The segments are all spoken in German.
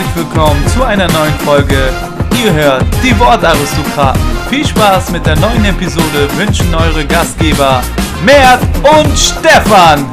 herzlich willkommen zu einer neuen Folge. Ihr hört die Wortaristokraten. Viel Spaß mit der neuen Episode wünschen eure Gastgeber Mert und Stefan.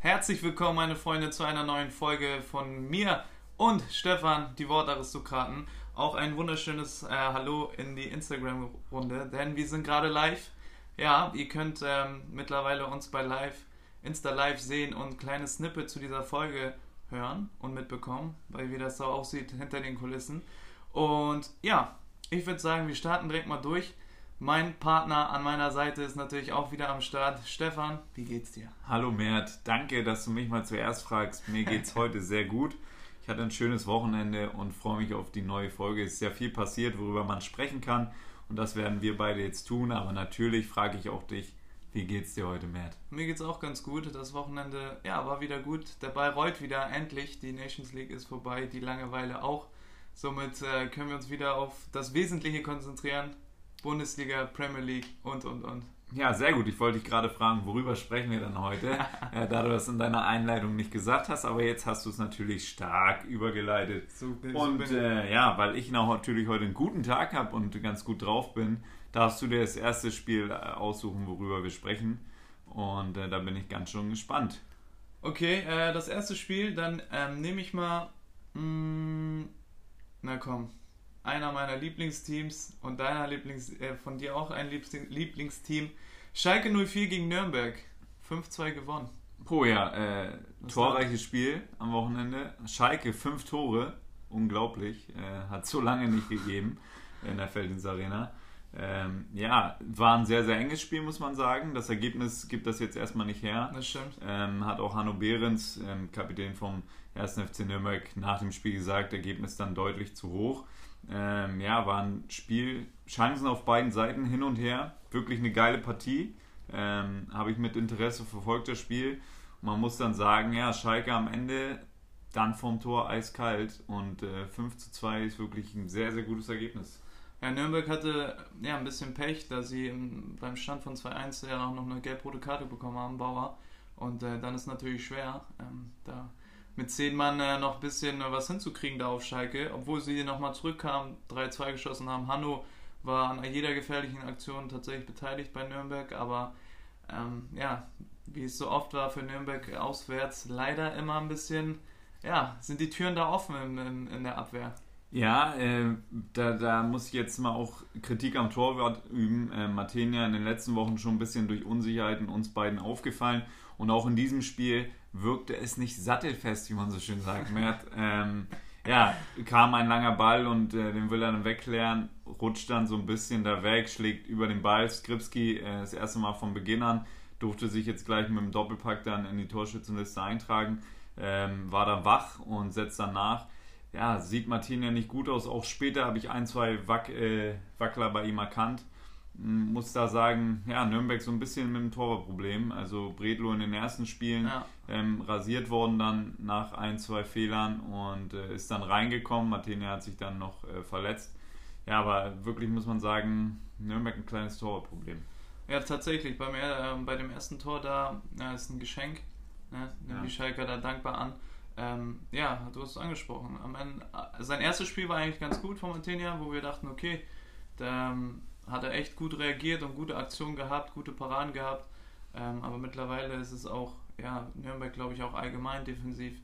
Herzlich willkommen, meine Freunde, zu einer neuen Folge von mir und Stefan, die Wortaristokraten. Auch ein wunderschönes äh, Hallo in die Instagram-Runde, denn wir sind gerade live. Ja, ihr könnt ähm, mittlerweile uns bei Live, Insta Live sehen und kleine Snippet zu dieser Folge hören und mitbekommen, weil wie das so aussieht hinter den Kulissen. Und ja, ich würde sagen, wir starten direkt mal durch. Mein Partner an meiner Seite ist natürlich auch wieder am Start. Stefan, wie geht's dir? Hallo Mert, danke, dass du mich mal zuerst fragst. Mir geht's heute sehr gut. Ich hatte ein schönes Wochenende und freue mich auf die neue Folge. Es ist sehr viel passiert, worüber man sprechen kann und das werden wir beide jetzt tun. Aber natürlich frage ich auch dich, wie geht's dir heute, Mert? Mir geht's auch ganz gut. Das Wochenende, ja, war wieder gut. Der Ball rollt wieder. Endlich. Die Nations League ist vorbei. Die Langeweile auch. Somit äh, können wir uns wieder auf das Wesentliche konzentrieren. Bundesliga, Premier League und, und, und. Ja, sehr gut. Ich wollte dich gerade fragen, worüber sprechen wir dann heute, äh, da du das in deiner Einleitung nicht gesagt hast, aber jetzt hast du es natürlich stark übergeleitet. So, und so äh, ja, weil ich natürlich heute einen guten Tag habe und ganz gut drauf bin, darfst du dir das erste Spiel äh, aussuchen, worüber wir sprechen. Und äh, da bin ich ganz schön gespannt. Okay, äh, das erste Spiel, dann ähm, nehme ich mal. Mh, mm, na komm, einer meiner Lieblingsteams und deiner Lieblings, äh, von dir auch ein Lieblingsteam. Schalke 04 gegen Nürnberg. 5-2 gewonnen. Oh ja, äh, torreiches Spiel am Wochenende. Schalke, fünf Tore. Unglaublich. Äh, hat so lange nicht gegeben in der Feldins Arena. Ähm, ja, war ein sehr, sehr enges Spiel, muss man sagen. Das Ergebnis gibt das jetzt erstmal nicht her. Das stimmt. Ähm, hat auch Hanno Behrens, ähm, Kapitän vom 1. FC Nürnberg, nach dem Spiel gesagt, Ergebnis dann deutlich zu hoch. Ähm, ja, war ein Spiel, Chancen auf beiden Seiten hin und her. Wirklich eine geile Partie. Ähm, Habe ich mit Interesse verfolgt, das Spiel. Man muss dann sagen, ja, Schalke am Ende dann vom Tor eiskalt und äh, 5 zu 2 ist wirklich ein sehr, sehr gutes Ergebnis. Ja, Nürnberg hatte ja ein bisschen Pech, da sie im, beim Stand von 2-1 ja auch noch eine gelb-rote Karte bekommen haben, Bauer. Und äh, dann ist natürlich schwer, ähm, da mit zehn Mann äh, noch ein bisschen äh, was hinzukriegen da auf Schalke, obwohl sie nochmal zurückkamen, 3-2 geschossen haben. Hanno war an jeder gefährlichen Aktion tatsächlich beteiligt bei Nürnberg, aber ähm, ja, wie es so oft war für Nürnberg auswärts, leider immer ein bisschen, ja, sind die Türen da offen in, in, in der Abwehr. Ja, äh, da, da muss ich jetzt mal auch Kritik am Torwart üben. Äh, Matenia in den letzten Wochen schon ein bisschen durch Unsicherheiten uns beiden aufgefallen. Und auch in diesem Spiel wirkte es nicht sattelfest, wie man so schön sagt. Mert, ähm, ja, kam ein langer Ball und äh, den will er dann wegklären, rutscht dann so ein bisschen da weg, schlägt über den Ball. Skripski äh, das erste Mal von Beginn an, durfte sich jetzt gleich mit dem Doppelpack dann in die Torschützenliste eintragen, ähm, war dann wach und setzt dann nach. Ja, sieht Martin ja nicht gut aus. Auch später habe ich ein, zwei Wack, äh, Wackler bei ihm erkannt muss da sagen, ja, Nürnberg so ein bisschen mit dem Torwartproblem. Also Bredlo in den ersten Spielen ja. ähm, rasiert worden dann nach ein, zwei Fehlern und äh, ist dann reingekommen. Martine hat sich dann noch äh, verletzt. Ja, aber wirklich muss man sagen, Nürnberg ein kleines Torwartproblem. Ja, tatsächlich. Beim, äh, bei dem ersten Tor da ist ein Geschenk. Ne? Nimmt ja. die Schalker da dankbar an. Ähm, ja, du hast es angesprochen. Ende, äh, sein erstes Spiel war eigentlich ganz gut von Martinia, wo wir dachten, okay, der, ähm, hat er echt gut reagiert und gute Aktionen gehabt, gute Paraden gehabt. Ähm, aber mittlerweile ist es auch, ja, Nürnberg glaube ich auch allgemein defensiv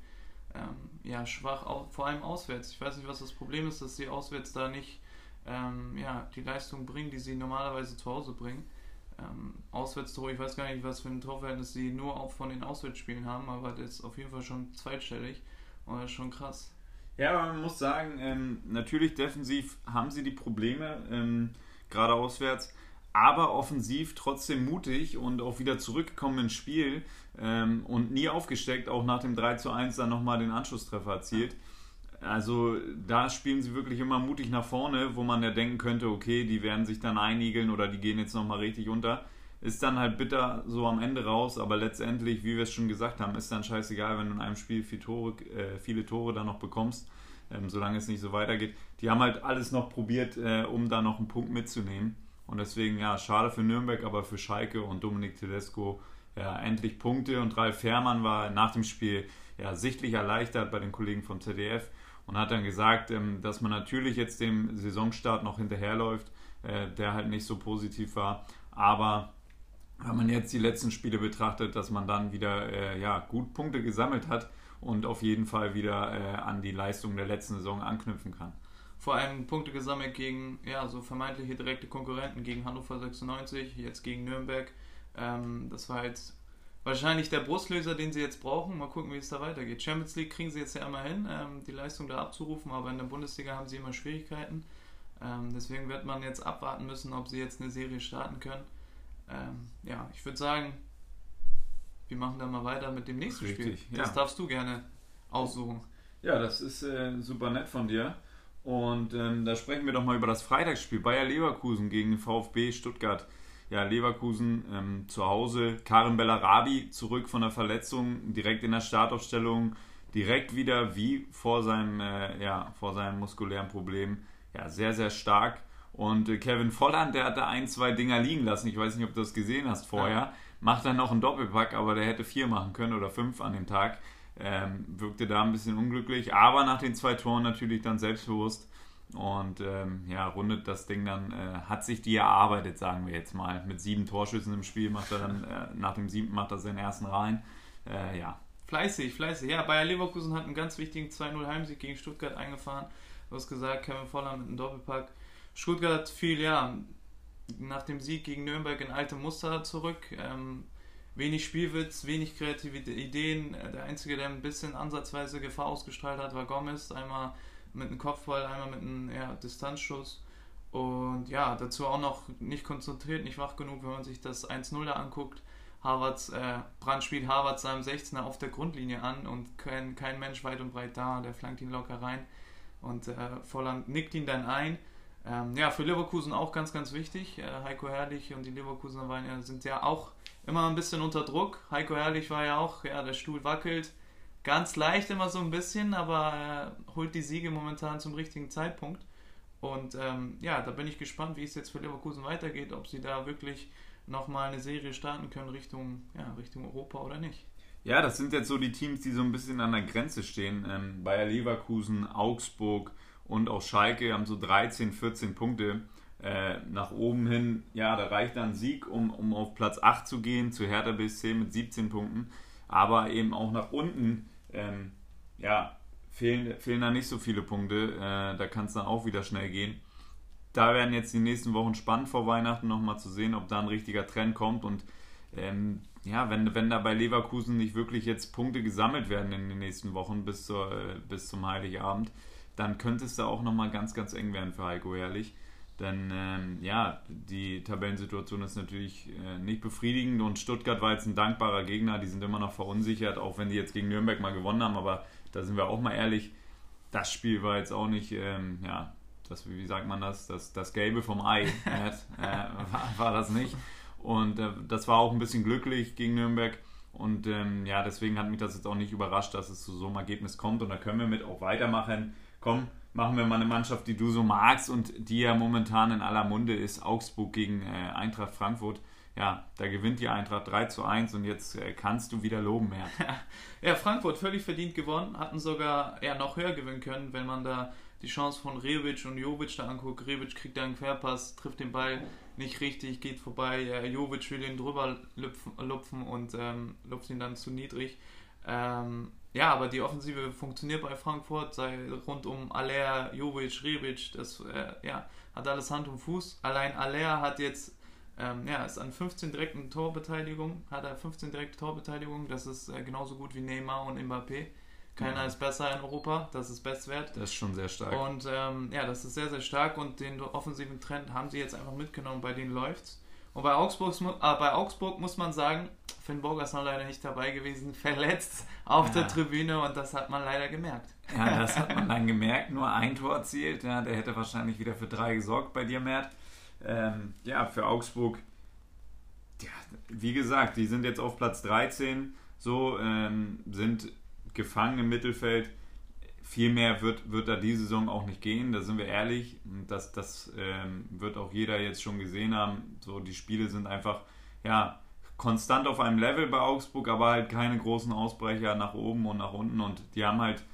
ähm, ja, schwach, auch, vor allem auswärts. Ich weiß nicht, was das Problem ist, dass sie auswärts da nicht ähm, ja, die Leistung bringen, die sie normalerweise zu Hause bringen. Ähm, Auswärtstore, ich weiß gar nicht, was für ein Torverhältnis sie nur auch von den Auswärtsspielen haben, aber das ist auf jeden Fall schon zweitstellig und das ist schon krass. Ja, aber man muss sagen, ähm, natürlich defensiv haben sie die Probleme. Gerade auswärts. Aber offensiv trotzdem mutig und auch wieder zurückgekommen ins Spiel ähm, und nie aufgesteckt, auch nach dem 3 zu 1 dann nochmal den Anschlusstreffer erzielt. Also da spielen sie wirklich immer mutig nach vorne, wo man ja denken könnte, okay, die werden sich dann einigeln oder die gehen jetzt nochmal richtig unter. Ist dann halt bitter so am Ende raus, aber letztendlich, wie wir es schon gesagt haben, ist dann scheißegal, wenn du in einem Spiel viele Tore, äh, viele Tore dann noch bekommst ähm, solange es nicht so weitergeht. Die haben halt alles noch probiert, äh, um da noch einen Punkt mitzunehmen. Und deswegen, ja, schade für Nürnberg, aber für Schalke und Dominik Tedesco ja, endlich Punkte. Und Ralf Fährmann war nach dem Spiel ja, sichtlich erleichtert bei den Kollegen vom ZDF und hat dann gesagt, ähm, dass man natürlich jetzt dem Saisonstart noch hinterherläuft, äh, der halt nicht so positiv war. Aber wenn man jetzt die letzten Spiele betrachtet, dass man dann wieder äh, ja, gut Punkte gesammelt hat und auf jeden Fall wieder äh, an die Leistung der letzten Saison anknüpfen kann. Vor allem Punkte gesammelt gegen ja, so vermeintliche direkte Konkurrenten, gegen Hannover 96, jetzt gegen Nürnberg. Ähm, das war jetzt wahrscheinlich der Brustlöser, den sie jetzt brauchen. Mal gucken, wie es da weitergeht. Champions League kriegen sie jetzt ja immer hin, ähm, die Leistung da abzurufen, aber in der Bundesliga haben sie immer Schwierigkeiten. Ähm, deswegen wird man jetzt abwarten müssen, ob sie jetzt eine Serie starten können. Ähm, ja, ich würde sagen, wir machen dann mal weiter mit dem nächsten Richtig, Spiel. Das ja. darfst du gerne aussuchen. Ja, das ist äh, super nett von dir. Und ähm, da sprechen wir doch mal über das Freitagsspiel. Bayer Leverkusen gegen VfB Stuttgart. Ja, Leverkusen ähm, zu Hause. Karim Bellarabi zurück von der Verletzung, direkt in der Startaufstellung, direkt wieder wie vor seinem, äh, ja, vor seinem muskulären Problem. Ja, sehr, sehr stark. Und äh, Kevin Volland, der hatte ein, zwei Dinger liegen lassen. Ich weiß nicht, ob du das gesehen hast vorher. Macht dann noch einen Doppelpack, aber der hätte vier machen können oder fünf an dem Tag. Ähm, wirkte da ein bisschen unglücklich, aber nach den zwei Toren natürlich dann selbstbewusst und ähm, ja, rundet das Ding dann, äh, hat sich die erarbeitet, sagen wir jetzt mal. Mit sieben Torschüssen im Spiel macht er dann, äh, nach dem siebten macht er seinen ersten rein. Äh, ja. Fleißig, fleißig. Ja, Bayer Leverkusen hat einen ganz wichtigen 2-0 Heimsieg gegen Stuttgart eingefahren. Du hast gesagt, Kevin Voller mit einem Doppelpack. Stuttgart viel, ja, nach dem Sieg gegen Nürnberg in alte Muster zurück. Ähm, wenig Spielwitz, wenig kreative Ideen. Der Einzige, der ein bisschen ansatzweise Gefahr ausgestrahlt hat, war Gomez. Einmal mit einem Kopfball, einmal mit einem ja, Distanzschuss. Und ja, dazu auch noch nicht konzentriert, nicht wach genug, wenn man sich das 1-0 da anguckt. Harvards, äh, Brand spielt Harvard seinem 16er auf der Grundlinie an und kein, kein Mensch weit und breit da, der flankt ihn locker rein. Und äh, Volland nickt ihn dann ein. Ähm, ja, für Leverkusen auch ganz, ganz wichtig. Äh, Heiko Herrlich und die Leverkusener waren ja, sind ja auch immer ein bisschen unter Druck. Heiko Herrlich war ja auch, ja, der Stuhl wackelt. Ganz leicht immer so ein bisschen, aber er holt die Siege momentan zum richtigen Zeitpunkt. Und ähm, ja, da bin ich gespannt, wie es jetzt für Leverkusen weitergeht, ob sie da wirklich nochmal eine Serie starten können Richtung, ja, Richtung Europa oder nicht. Ja, das sind jetzt so die Teams, die so ein bisschen an der Grenze stehen. Ähm, Bayer Leverkusen, Augsburg und auch Schalke haben so 13, 14 Punkte äh, nach oben hin. Ja, da reicht dann Sieg, um, um auf Platz 8 zu gehen, zu Hertha BSC mit 17 Punkten. Aber eben auch nach unten, ähm, ja, fehlen, fehlen da nicht so viele Punkte. Äh, da kann es dann auch wieder schnell gehen. Da werden jetzt die nächsten Wochen spannend vor Weihnachten nochmal zu sehen, ob da ein richtiger Trend kommt und ähm, ja, wenn, wenn da bei Leverkusen nicht wirklich jetzt Punkte gesammelt werden in den nächsten Wochen bis, zur, bis zum Heiligabend, dann könnte es da auch nochmal ganz, ganz eng werden für Heiko Herrlich. Denn ähm, ja, die Tabellensituation ist natürlich äh, nicht befriedigend und Stuttgart war jetzt ein dankbarer Gegner, die sind immer noch verunsichert, auch wenn die jetzt gegen Nürnberg mal gewonnen haben, aber da sind wir auch mal ehrlich, das Spiel war jetzt auch nicht, ähm, ja, das, wie sagt man das, das, das Gelbe vom Ei, äh, war, war, das nicht. Und äh, das war auch ein bisschen glücklich gegen Nürnberg. Und ähm, ja, deswegen hat mich das jetzt auch nicht überrascht, dass es zu so einem Ergebnis kommt. Und da können wir mit auch weitermachen. Komm, machen wir mal eine Mannschaft, die du so magst und die ja momentan in aller Munde ist, Augsburg gegen äh, Eintracht Frankfurt. Ja, da gewinnt die Eintracht 3 zu 1 und jetzt äh, kannst du wieder loben, Mert. ja, Frankfurt völlig verdient gewonnen, hatten sogar ja, noch höher gewinnen können, wenn man da die Chance von Rebic und Jovic da anguckt. Rebic kriegt da einen Querpass, trifft den Ball nicht richtig, geht vorbei. Äh, Jovic will ihn drüber lupfen, und ähm, lupft ihn dann zu niedrig. Ähm, ja, aber die Offensive funktioniert bei Frankfurt, sei rund um Aller, Jovic, Rebic, das äh, ja, hat alles Hand und Fuß. Allein Aller hat jetzt, ähm, ja, ist an 15 direkten Torbeteiligung, hat er 15 direkte Torbeteiligung, das ist äh, genauso gut wie Neymar und Mbappé. Keiner ist besser in Europa, das ist bestwert. Das ist schon sehr stark. Und ähm, ja, das ist sehr, sehr stark und den offensiven Trend haben sie jetzt einfach mitgenommen, bei denen läuft's. Und bei Augsburg, äh, bei Augsburg muss man sagen, Finn Burgers noch leider nicht dabei gewesen, verletzt auf ja. der Tribüne und das hat man leider gemerkt. Ja, das hat man dann gemerkt, nur ein Tor erzielt. Ja, der hätte wahrscheinlich wieder für drei gesorgt bei dir, Mert. Ähm, ja, für Augsburg, ja, wie gesagt, die sind jetzt auf Platz 13, so ähm, sind gefangen im Mittelfeld. viel mehr wird, wird da diese Saison auch nicht gehen, da sind wir ehrlich. Das, das ähm, wird auch jeder jetzt schon gesehen haben. So, die Spiele sind einfach, ja, konstant auf einem Level bei Augsburg, aber halt keine großen Ausbrecher nach oben und nach unten. Und die haben halt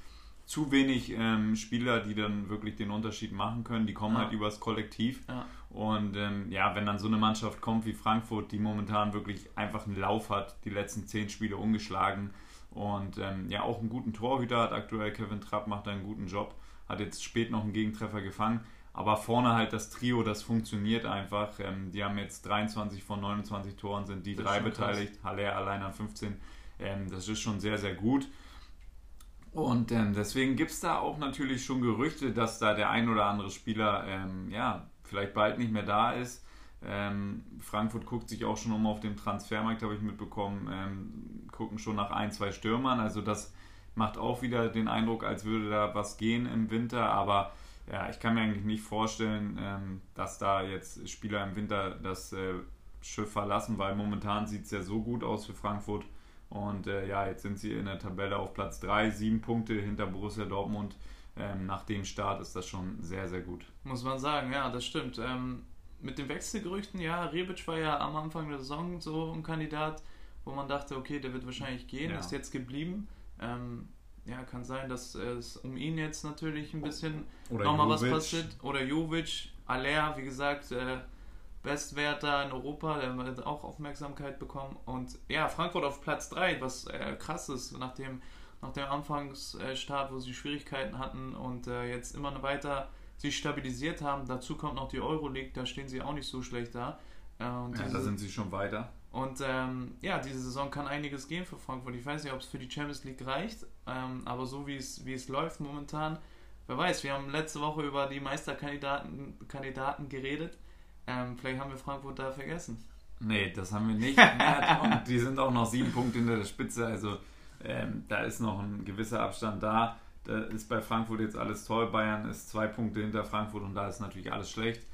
zu wenig ähm, Spieler, die dann wirklich den Unterschied machen können. Die kommen ja. halt übers Kollektiv. Ja. Und ähm, ja, wenn dann so eine Mannschaft kommt wie Frankfurt, die momentan wirklich einfach einen Lauf hat, die letzten zehn Spiele ungeschlagen und ähm, ja auch einen guten Torhüter hat aktuell, Kevin Trapp macht da einen guten Job, hat jetzt spät noch einen Gegentreffer gefangen. Aber vorne halt das Trio, das funktioniert einfach. Ähm, die haben jetzt 23 von 29 Toren, sind die das drei beteiligt. Haller allein an 15. Ähm, das ist schon sehr, sehr gut. Und ähm, deswegen gibt es da auch natürlich schon Gerüchte, dass da der ein oder andere Spieler ähm, ja, vielleicht bald nicht mehr da ist. Ähm, Frankfurt guckt sich auch schon um auf dem Transfermarkt, habe ich mitbekommen, gucken schon nach ein, zwei Stürmern. Also das macht auch wieder den Eindruck, als würde da was gehen im Winter. Aber ja, ich kann mir eigentlich nicht vorstellen, ähm, dass da jetzt Spieler im Winter das äh, Schiff verlassen, weil momentan sieht es ja so gut aus für Frankfurt. Und äh, ja, jetzt sind sie in der Tabelle auf Platz 3, sieben Punkte hinter Borussia Dortmund ähm, nach dem Start ist das schon sehr, sehr gut. Muss man sagen, ja, das stimmt. Ähm, mit den Wechselgerüchten, ja, Rebic war ja am Anfang der Saison so ein Kandidat, wo man dachte, okay, der wird wahrscheinlich gehen, ja. ist jetzt geblieben. Ähm, ja, kann sein, dass es um ihn jetzt natürlich ein bisschen nochmal was passiert. Oder Jovic, Aller, wie gesagt, äh, Bestwerter in Europa, der wird auch Aufmerksamkeit bekommen. Und ja, Frankfurt auf Platz 3, was äh, krass ist, nachdem nach dem Anfangsstart, wo sie Schwierigkeiten hatten und äh, jetzt immer weiter sich stabilisiert haben. Dazu kommt noch die Euroleague, da stehen sie auch nicht so schlecht da. Äh, ja, da sind sie schon weiter. Und ähm, ja, diese Saison kann einiges gehen für Frankfurt. Ich weiß nicht, ob es für die Champions League reicht, ähm, aber so wie es, wie es läuft momentan, wer weiß, wir haben letzte Woche über die Meisterkandidaten Kandidaten geredet. Ähm, vielleicht haben wir Frankfurt da vergessen. Nee, das haben wir nicht. und die sind auch noch sieben Punkte hinter der Spitze. Also ähm, da ist noch ein gewisser Abstand da. Da ist bei Frankfurt jetzt alles toll. Bayern ist zwei Punkte hinter Frankfurt und da ist natürlich alles schlecht.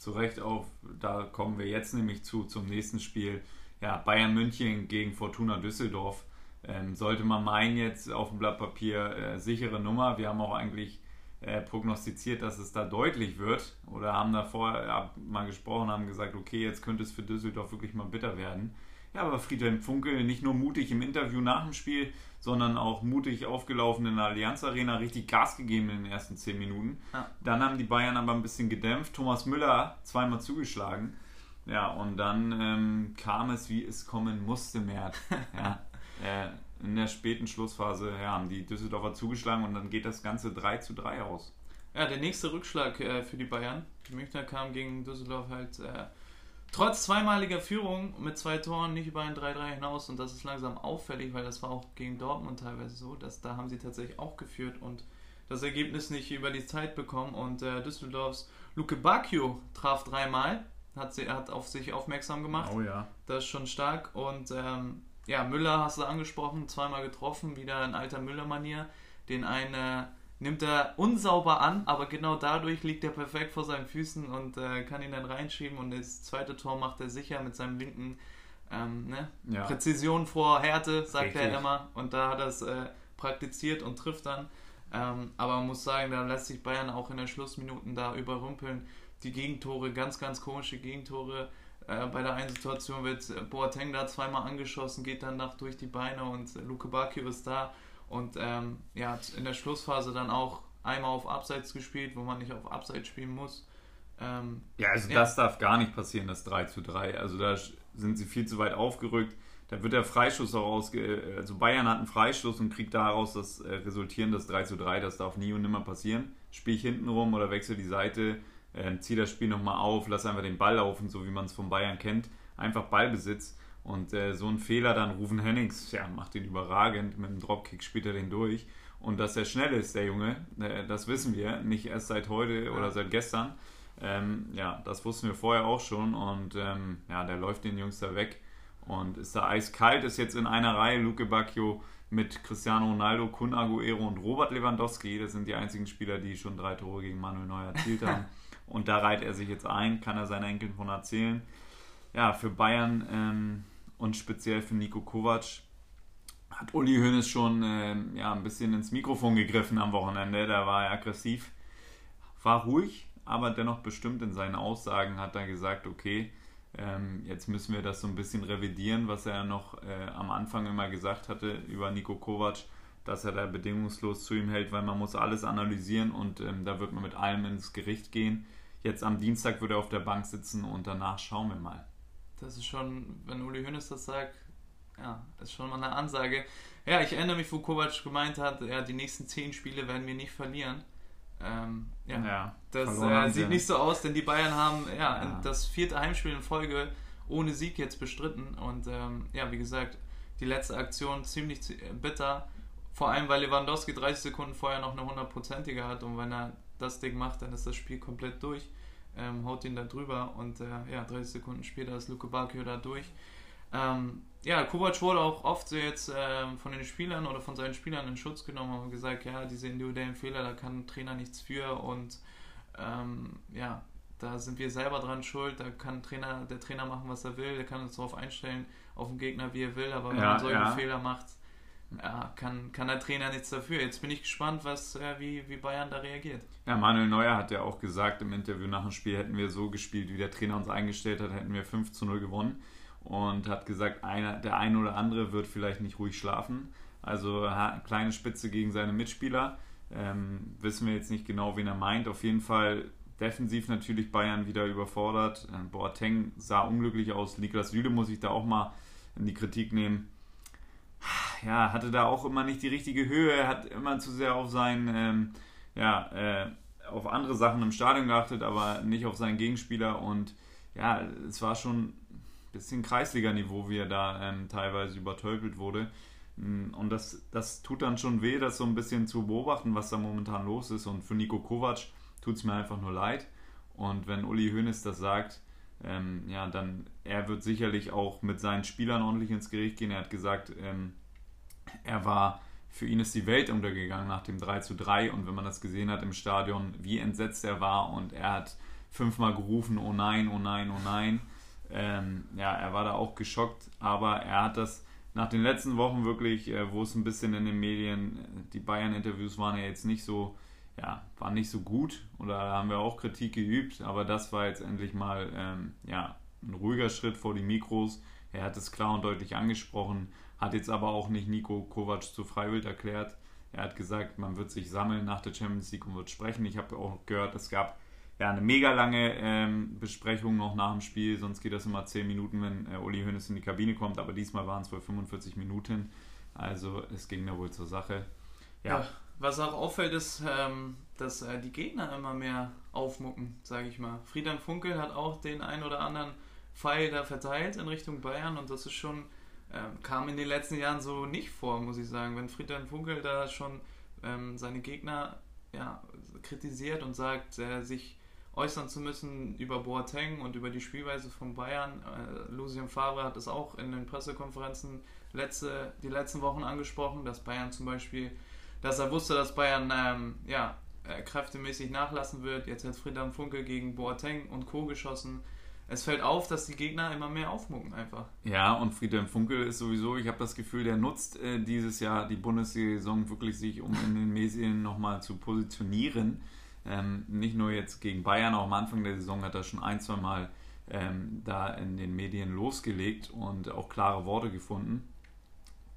Zu Recht auch, da kommen wir jetzt nämlich zu, zum nächsten Spiel. Ja, Bayern München gegen Fortuna Düsseldorf. Ähm, sollte man meinen, jetzt auf dem Blatt Papier äh, sichere Nummer. Wir haben auch eigentlich äh, prognostiziert, dass es da deutlich wird. Oder haben da vorher mal gesprochen, haben gesagt, okay, jetzt könnte es für Düsseldorf wirklich mal bitter werden. Ja, aber Friedhelm Funkel nicht nur mutig im Interview nach dem Spiel, sondern auch mutig aufgelaufen in der Allianz Arena, richtig Gas gegeben in den ersten zehn Minuten. Ja. Dann haben die Bayern aber ein bisschen gedämpft. Thomas Müller zweimal zugeschlagen. Ja, und dann ähm, kam es, wie es kommen musste, Mert. Ja, äh, in der späten Schlussphase ja, haben die Düsseldorfer zugeschlagen und dann geht das Ganze 3 zu 3 aus. Ja, der nächste Rückschlag äh, für die Bayern. Die Münchner kamen gegen Düsseldorf halt äh, trotz zweimaliger Führung mit zwei Toren nicht über ein 3-3 hinaus und das ist langsam auffällig, weil das war auch gegen Dortmund teilweise so, dass da haben sie tatsächlich auch geführt und das Ergebnis nicht über die Zeit bekommen und äh, Düsseldorfs Luke Bacchio traf dreimal, hat, sie, hat auf sich aufmerksam gemacht. Oh ja. Das ist schon stark und ähm, ja, Müller hast du angesprochen, zweimal getroffen, wieder in alter Müller-Manier, den eine nimmt er unsauber an, aber genau dadurch liegt er perfekt vor seinen Füßen und äh, kann ihn dann reinschieben und das zweite Tor macht er sicher mit seinem linken ähm, ne? ja. Präzision vor Härte, sagt Richtig. er immer. Und da hat er es äh, praktiziert und trifft dann. Ähm, aber man muss sagen, da lässt sich Bayern auch in den Schlussminuten da überrumpeln. Die Gegentore, ganz, ganz komische Gegentore. Äh, bei der einen Situation wird Boateng da zweimal angeschossen, geht dann nach durch die Beine und Luke Bacchio ist da und ähm, ja, in der Schlussphase dann auch einmal auf Abseits gespielt, wo man nicht auf Abseits spielen muss. Ähm, ja, also ja. das darf gar nicht passieren, das 3 zu 3. Also da sind sie viel zu weit aufgerückt. Da wird der Freischuss auch ausge... Also Bayern hat einen Freistoß und kriegt daraus das äh, Resultieren des 3 zu 3. Das darf nie und nimmer passieren. Spiel ich hinten rum oder wechsle die Seite, äh, zieh das Spiel nochmal auf, lass einfach den Ball laufen, so wie man es von Bayern kennt. Einfach Ballbesitz. Und äh, so ein Fehler dann, Rufen Hennings, ja, macht ihn überragend, mit dem Dropkick spielt er den durch. Und dass er schnell ist, der Junge, äh, das wissen wir, nicht erst seit heute ja. oder seit gestern. Ähm, ja, das wussten wir vorher auch schon und ähm, ja, der läuft den Jungs da weg und ist da eiskalt, ist jetzt in einer Reihe Luke Bacchio mit Cristiano Ronaldo, Kun Aguero und Robert Lewandowski. Das sind die einzigen Spieler, die schon drei Tore gegen Manuel Neuer erzielt haben. und da reiht er sich jetzt ein, kann er seinen Enkeln von erzählen. Ja, für Bayern ähm, und speziell für Nico Kovac hat Uli Hoeneß schon äh, ja, ein bisschen ins Mikrofon gegriffen am Wochenende. Da war er aggressiv, war ruhig, aber dennoch bestimmt in seinen Aussagen hat er gesagt, okay, ähm, jetzt müssen wir das so ein bisschen revidieren, was er noch äh, am Anfang immer gesagt hatte über Nico Kovac, dass er da bedingungslos zu ihm hält, weil man muss alles analysieren und ähm, da wird man mit allem ins Gericht gehen. Jetzt am Dienstag wird er auf der Bank sitzen und danach schauen wir mal. Das ist schon, wenn Uli Hoeneß das sagt, ja, ist schon mal eine Ansage. Ja, ich erinnere mich, wo Kovac gemeint hat, ja, die nächsten zehn Spiele werden wir nicht verlieren. Ähm, ja, ja, das äh, sieht nicht so aus, denn die Bayern haben ja, ja, das vierte Heimspiel in Folge ohne Sieg jetzt bestritten. Und ähm, ja, wie gesagt, die letzte Aktion ziemlich bitter. Vor allem, weil Lewandowski 30 Sekunden vorher noch eine hundertprozentige hat und wenn er das Ding macht, dann ist das Spiel komplett durch. Ähm, haut ihn da drüber und äh, ja, 30 Sekunden später ist Luke Bacchio da durch. Ähm, ja, Kovac wurde auch oft jetzt äh, von den Spielern oder von seinen Spielern in Schutz genommen und gesagt, ja, diese individuellen Fehler, da kann ein Trainer nichts für und ähm, ja, da sind wir selber dran schuld, da kann Trainer, der Trainer machen, was er will, der kann uns darauf einstellen, auf den Gegner, wie er will, aber wenn ja, man solche ja. Fehler macht, ja, kann, kann der Trainer nichts dafür. Jetzt bin ich gespannt, was, äh, wie, wie Bayern da reagiert. Ja, Manuel Neuer hat ja auch gesagt im Interview nach dem Spiel, hätten wir so gespielt, wie der Trainer uns eingestellt hat, hätten wir 5 zu 0 gewonnen und hat gesagt, einer, der eine oder andere wird vielleicht nicht ruhig schlafen. Also kleine Spitze gegen seine Mitspieler. Ähm, wissen wir jetzt nicht genau, wen er meint. Auf jeden Fall defensiv natürlich Bayern wieder überfordert. Äh, Boateng sah unglücklich aus. Niklas Süle muss ich da auch mal in die Kritik nehmen. Ja, hatte da auch immer nicht die richtige Höhe. Hat immer zu sehr auf sein, ähm, ja, äh, auf andere Sachen im Stadion geachtet, aber nicht auf seinen Gegenspieler. Und ja, es war schon bisschen Kreisliga-Niveau, wie er da ähm, teilweise übertölpelt wurde. Mm, und das, das tut dann schon weh, das so ein bisschen zu beobachten, was da momentan los ist. Und für Nico Kovac tut es mir einfach nur leid. Und wenn Uli Hoeneß das sagt, ähm, ja, dann er wird sicherlich auch mit seinen Spielern ordentlich ins Gericht gehen. Er hat gesagt, ähm, er war, für ihn ist die Welt untergegangen nach dem 3 zu 3 und wenn man das gesehen hat im Stadion, wie entsetzt er war und er hat fünfmal gerufen, oh nein, oh nein, oh nein. Ähm, ja, er war da auch geschockt, aber er hat das nach den letzten Wochen wirklich, äh, wo es ein bisschen in den Medien, die Bayern-Interviews waren ja jetzt nicht so, ja, waren nicht so gut oder haben wir auch Kritik geübt, aber das war jetzt endlich mal, ähm, ja, ein ruhiger Schritt vor die Mikros. Er hat es klar und deutlich angesprochen, hat jetzt aber auch nicht Nico Kovac zu Freiwild erklärt. Er hat gesagt, man wird sich sammeln nach der Champions League und wird sprechen. Ich habe auch gehört, es gab ja, eine mega lange ähm, Besprechung noch nach dem Spiel, sonst geht das immer 10 Minuten, wenn äh, Uli Hoeneß in die Kabine kommt, aber diesmal waren es wohl 45 Minuten, also es ging da wohl zur Sache. Ja, ja was auch auffällt, ist, ähm, dass äh, die Gegner immer mehr aufmucken, sage ich mal. Friedan Funkel hat auch den ein oder anderen Pfeil da verteilt in Richtung Bayern und das ist schon, äh, kam in den letzten Jahren so nicht vor, muss ich sagen. Wenn Friedan Funkel da schon ähm, seine Gegner ja, kritisiert und sagt, er sich äußern zu müssen über Boateng und über die Spielweise von Bayern. Äh, Lucien Favre hat es auch in den Pressekonferenzen letzte, die letzten Wochen angesprochen, dass Bayern zum Beispiel, dass er wusste, dass Bayern ähm, ja, äh, kräftemäßig nachlassen wird. Jetzt hat Friedhelm Funke gegen Boateng und Co. geschossen. Es fällt auf, dass die Gegner immer mehr aufmucken einfach. Ja, und Friedhelm Funkel ist sowieso, ich habe das Gefühl, der nutzt äh, dieses Jahr die Bundessaison wirklich sich, um in den Medien nochmal zu positionieren ähm, nicht nur jetzt gegen Bayern, auch am Anfang der Saison hat er schon ein, zwei Mal ähm, da in den Medien losgelegt und auch klare Worte gefunden.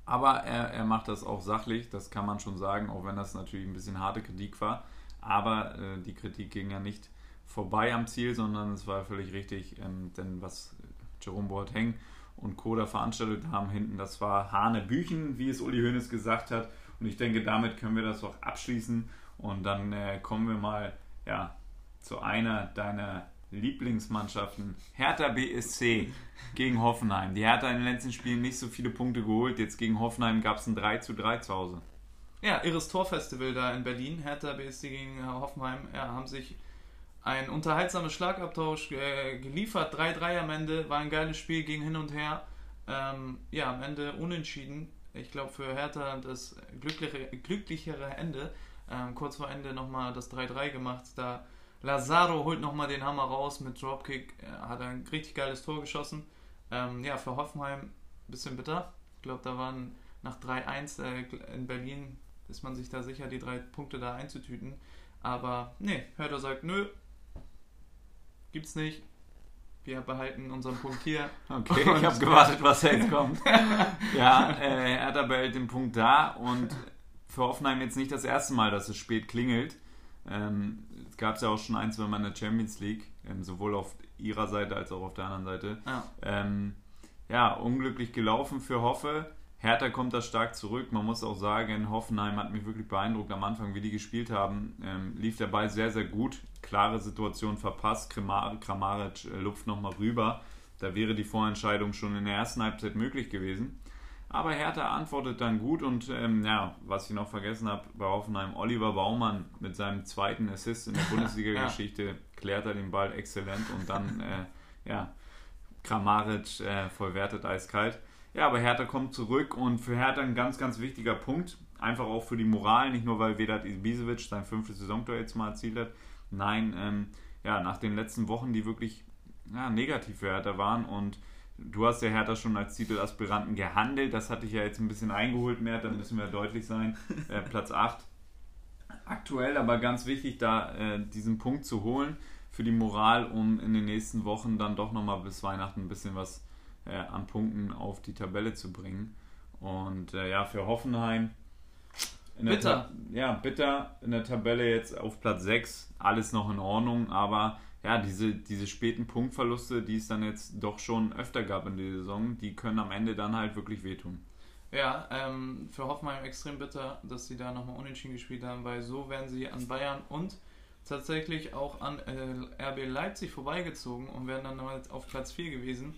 Aber er, er macht das auch sachlich, das kann man schon sagen, auch wenn das natürlich ein bisschen harte Kritik war. Aber äh, die Kritik ging ja nicht vorbei am Ziel, sondern es war völlig richtig, ähm, denn was Jerome Boateng und Koda veranstaltet haben hinten, das war Hanebüchen, wie es Uli Hoeneß gesagt hat. Und ich denke, damit können wir das auch abschließen und dann äh, kommen wir mal ja, zu einer deiner Lieblingsmannschaften. Hertha BSC gegen Hoffenheim. Die Hertha in den letzten Spielen nicht so viele Punkte geholt. Jetzt gegen Hoffenheim gab es ein 3 zu 3 zu Hause. Ja, irres Torfestival da in Berlin. Hertha BSC gegen Hoffenheim ja, haben sich ein unterhaltsames Schlagabtausch äh, geliefert. 3-3 am Ende. War ein geiles Spiel, ging hin und her. Ähm, ja, am Ende unentschieden. Ich glaube für Hertha das glücklichere, glücklichere Ende ähm, kurz vor Ende nochmal das 3-3 gemacht. Da Lazaro holt nochmal den Hammer raus mit Dropkick, er hat ein richtig geiles Tor geschossen. Ähm, ja, für Hoffenheim ein bisschen bitter. Ich glaube, da waren nach 3-1 äh, in Berlin ist man sich da sicher, die drei Punkte da einzutüten. Aber nee, Hertha sagt, nö, gibt's nicht. Wir behalten unseren Punkt hier. Okay, ich habe gewartet, was jetzt kommt. ja, äh, Hertha behält den Punkt da und für Hoffenheim jetzt nicht das erste Mal, dass es spät klingelt. Ähm, es gab es ja auch schon ein, zwei Mal in der Champions League, ähm, sowohl auf ihrer Seite als auch auf der anderen Seite. Ja, ähm, ja unglücklich gelaufen für Hoffe. Hertha kommt da stark zurück. Man muss auch sagen, Hoffenheim hat mich wirklich beeindruckt am Anfang, wie die gespielt haben. Ähm, lief der Ball sehr, sehr gut. Klare Situation verpasst. Kramaric äh, lupft nochmal rüber. Da wäre die Vorentscheidung schon in der ersten Halbzeit möglich gewesen. Aber Hertha antwortet dann gut und ähm, ja, was ich noch vergessen habe, bei Hoffenheim, Oliver Baumann mit seinem zweiten Assist in der Bundesliga-Geschichte ja. klärt er den Ball exzellent und dann, äh, ja, Kramaric äh, vollwertet eiskalt. Ja, aber Hertha kommt zurück und für Hertha ein ganz, ganz wichtiger Punkt. Einfach auch für die Moral, nicht nur weil Vedat Ibisevic sein fünftes Saisontor jetzt mal erzielt hat. Nein, ähm, ja, nach den letzten Wochen, die wirklich ja, negativ für Hertha waren und du hast ja Hertha schon als Titelaspiranten gehandelt. Das hatte ich ja jetzt ein bisschen eingeholt mehr, dann müssen wir deutlich sein. Äh, Platz 8 aktuell, aber ganz wichtig, da äh, diesen Punkt zu holen für die Moral, um in den nächsten Wochen dann doch nochmal bis Weihnachten ein bisschen was äh, an Punkten auf die Tabelle zu bringen. Und äh, ja, für Hoffenheim. bitter. ja, bitter in der Tabelle jetzt auf Platz 6. Alles noch in Ordnung, aber ja, diese, diese späten Punktverluste, die es dann jetzt doch schon öfter gab in der Saison, die können am Ende dann halt wirklich wehtun. Ja, ähm, für Hoffenheim extrem bitter, dass sie da nochmal unentschieden gespielt haben, weil so wären sie an Bayern und tatsächlich auch an äh, RB Leipzig vorbeigezogen und wären dann auf Platz 4 gewesen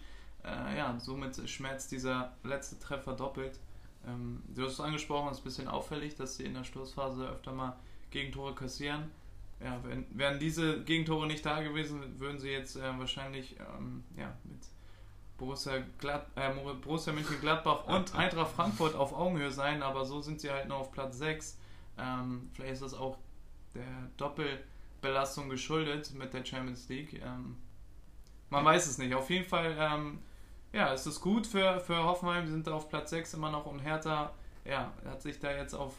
äh, ja, somit schmerzt dieser letzte Treffer doppelt. Ähm, du hast es angesprochen, es ist ein bisschen auffällig, dass sie in der Stoßphase öfter mal Gegentore kassieren. Ja, wenn, wären diese Gegentore nicht da gewesen, würden sie jetzt äh, wahrscheinlich ähm, ja, mit Borussia, Glad äh, Borussia Mönchengladbach und Eintracht Frankfurt auf Augenhöhe sein, aber so sind sie halt nur auf Platz 6. Ähm, vielleicht ist das auch der Doppelbelastung geschuldet mit der Champions League. Ähm, man weiß es nicht. Auf jeden Fall ähm, ja, es ist gut für, für Hoffenheim, die sind da auf Platz 6 immer noch und Hertha, ja, hat sich da jetzt auf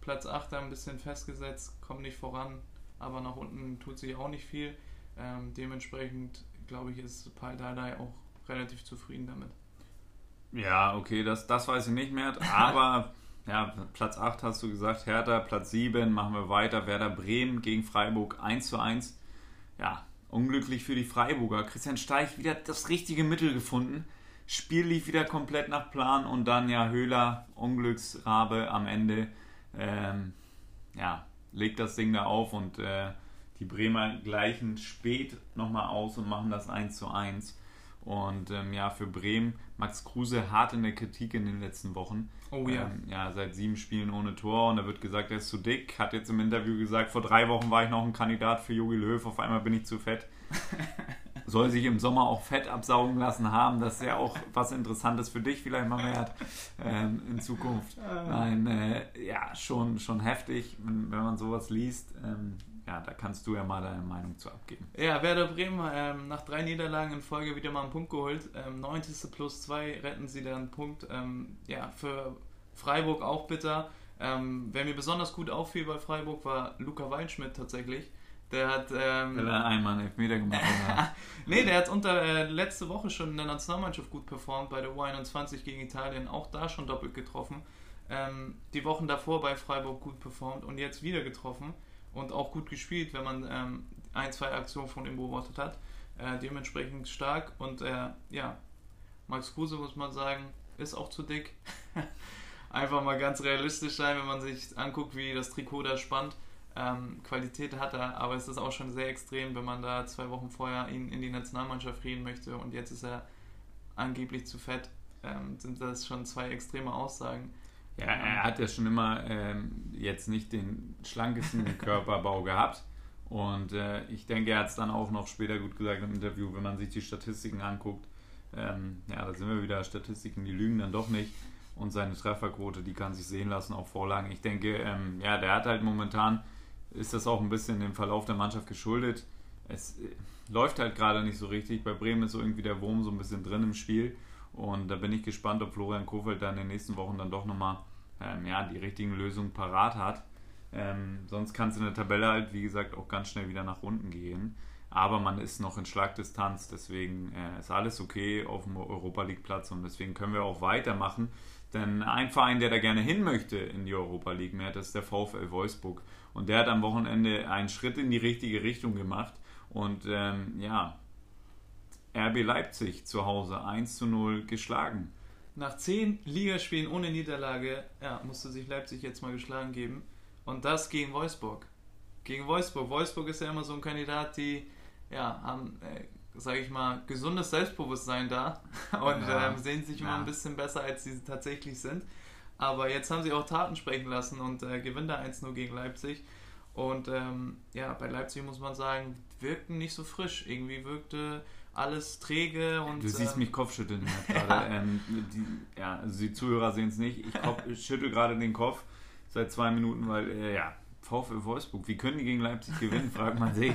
Platz 8 ein bisschen festgesetzt, kommt nicht voran, aber nach unten tut sich auch nicht viel. Ähm, dementsprechend, glaube ich, ist Paul Dardai auch relativ zufrieden damit. Ja, okay, das, das weiß ich nicht mehr, aber ja, Platz 8 hast du gesagt, Hertha, Platz 7, machen wir weiter, Werder Bremen gegen Freiburg 1 zu 1. Ja, unglücklich für die Freiburger. Christian Steich wieder das richtige Mittel gefunden. Spiel lief wieder komplett nach Plan und dann ja Höhler, Unglücksrabe am Ende, ähm, ja, legt das Ding da auf und äh, die Bremer gleichen spät nochmal aus und machen das 1 zu 1. Und ähm, ja, für Bremen, Max Kruse hart in der Kritik in den letzten Wochen. Oh ja. Ähm, ja, seit sieben Spielen ohne Tor und da wird gesagt, er ist zu dick. Hat jetzt im Interview gesagt, vor drei Wochen war ich noch ein Kandidat für Jogi Löw, auf einmal bin ich zu fett. soll sich im Sommer auch Fett absaugen lassen haben. Das ist ja auch was Interessantes für dich vielleicht mal wert ähm, in Zukunft. Nein, äh, ja, schon, schon heftig, wenn, wenn man sowas liest. Ähm, ja, da kannst du ja mal deine Meinung zu abgeben. Ja, Werder Bremen ähm, nach drei Niederlagen in Folge wieder mal einen Punkt geholt. Ähm, 90. plus 2 retten sie dann einen Punkt. Ähm, ja, für Freiburg auch bitter. Ähm, wer mir besonders gut auffiel bei Freiburg war Luca Waldschmidt tatsächlich. Der hat. Ähm, Weil er einmal einen Elfmeter gemacht hat. nee, der hat unter äh, letzte Woche schon in der Nationalmannschaft gut performt, bei der U21 gegen Italien, auch da schon doppelt getroffen. Ähm, die Wochen davor bei Freiburg gut performt und jetzt wieder getroffen und auch gut gespielt, wenn man ähm, ein, zwei Aktionen von ihm beobachtet hat. Äh, dementsprechend stark und äh, ja, Max Kruse muss man sagen, ist auch zu dick. Einfach mal ganz realistisch sein, wenn man sich anguckt, wie das Trikot da spannt ähm, Qualität hat er, aber es ist auch schon sehr extrem, wenn man da zwei Wochen vorher ihn in die Nationalmannschaft reden möchte und jetzt ist er angeblich zu fett. Ähm, sind das schon zwei extreme Aussagen. Ja, er hat ja schon immer ähm, jetzt nicht den schlankesten Körperbau gehabt. Und äh, ich denke, er hat es dann auch noch später gut gesagt im Interview, wenn man sich die Statistiken anguckt. Ähm, ja, da sind wir wieder Statistiken, die lügen dann doch nicht. Und seine Trefferquote, die kann sich sehen lassen auf Vorlagen. Ich denke, ähm, ja, der hat halt momentan ist das auch ein bisschen dem Verlauf der Mannschaft geschuldet. Es äh, läuft halt gerade nicht so richtig. Bei Bremen ist so irgendwie der Wurm so ein bisschen drin im Spiel. Und da bin ich gespannt, ob Florian Kofeld dann in den nächsten Wochen dann doch nochmal ähm, ja, die richtigen Lösungen parat hat. Ähm, sonst kann es in der Tabelle halt, wie gesagt, auch ganz schnell wieder nach unten gehen. Aber man ist noch in Schlagdistanz, deswegen äh, ist alles okay auf dem Europa League Platz und deswegen können wir auch weitermachen. Denn ein Verein, der da gerne hin möchte in die Europa League mehr, das ist der VfL Wolfsburg. Und der hat am Wochenende einen Schritt in die richtige Richtung gemacht. Und ähm, ja, RB Leipzig zu Hause 1 zu 0 geschlagen. Nach zehn Ligaspielen ohne Niederlage ja, musste sich Leipzig jetzt mal geschlagen geben. Und das gegen Wolfsburg. Gegen Wolfsburg. Wolfsburg ist ja immer so ein Kandidat, die ja, haben, äh, sage ich mal, gesundes Selbstbewusstsein da und ja. ähm, sehen sich immer ja. ein bisschen besser, als sie tatsächlich sind. Aber jetzt haben sie auch Taten sprechen lassen und äh, gewinnen da 1-0 gegen Leipzig. Und ähm, ja, bei Leipzig muss man sagen, wirkten nicht so frisch. Irgendwie wirkte alles träge und. Du siehst ähm, mich Kopfschütteln gerade. ähm, die, ja, also die Zuhörer sehen es nicht. Ich schüttel gerade den Kopf seit zwei Minuten, weil, äh, ja, VfL Wolfsburg, wie können die gegen Leipzig gewinnen, fragt man sich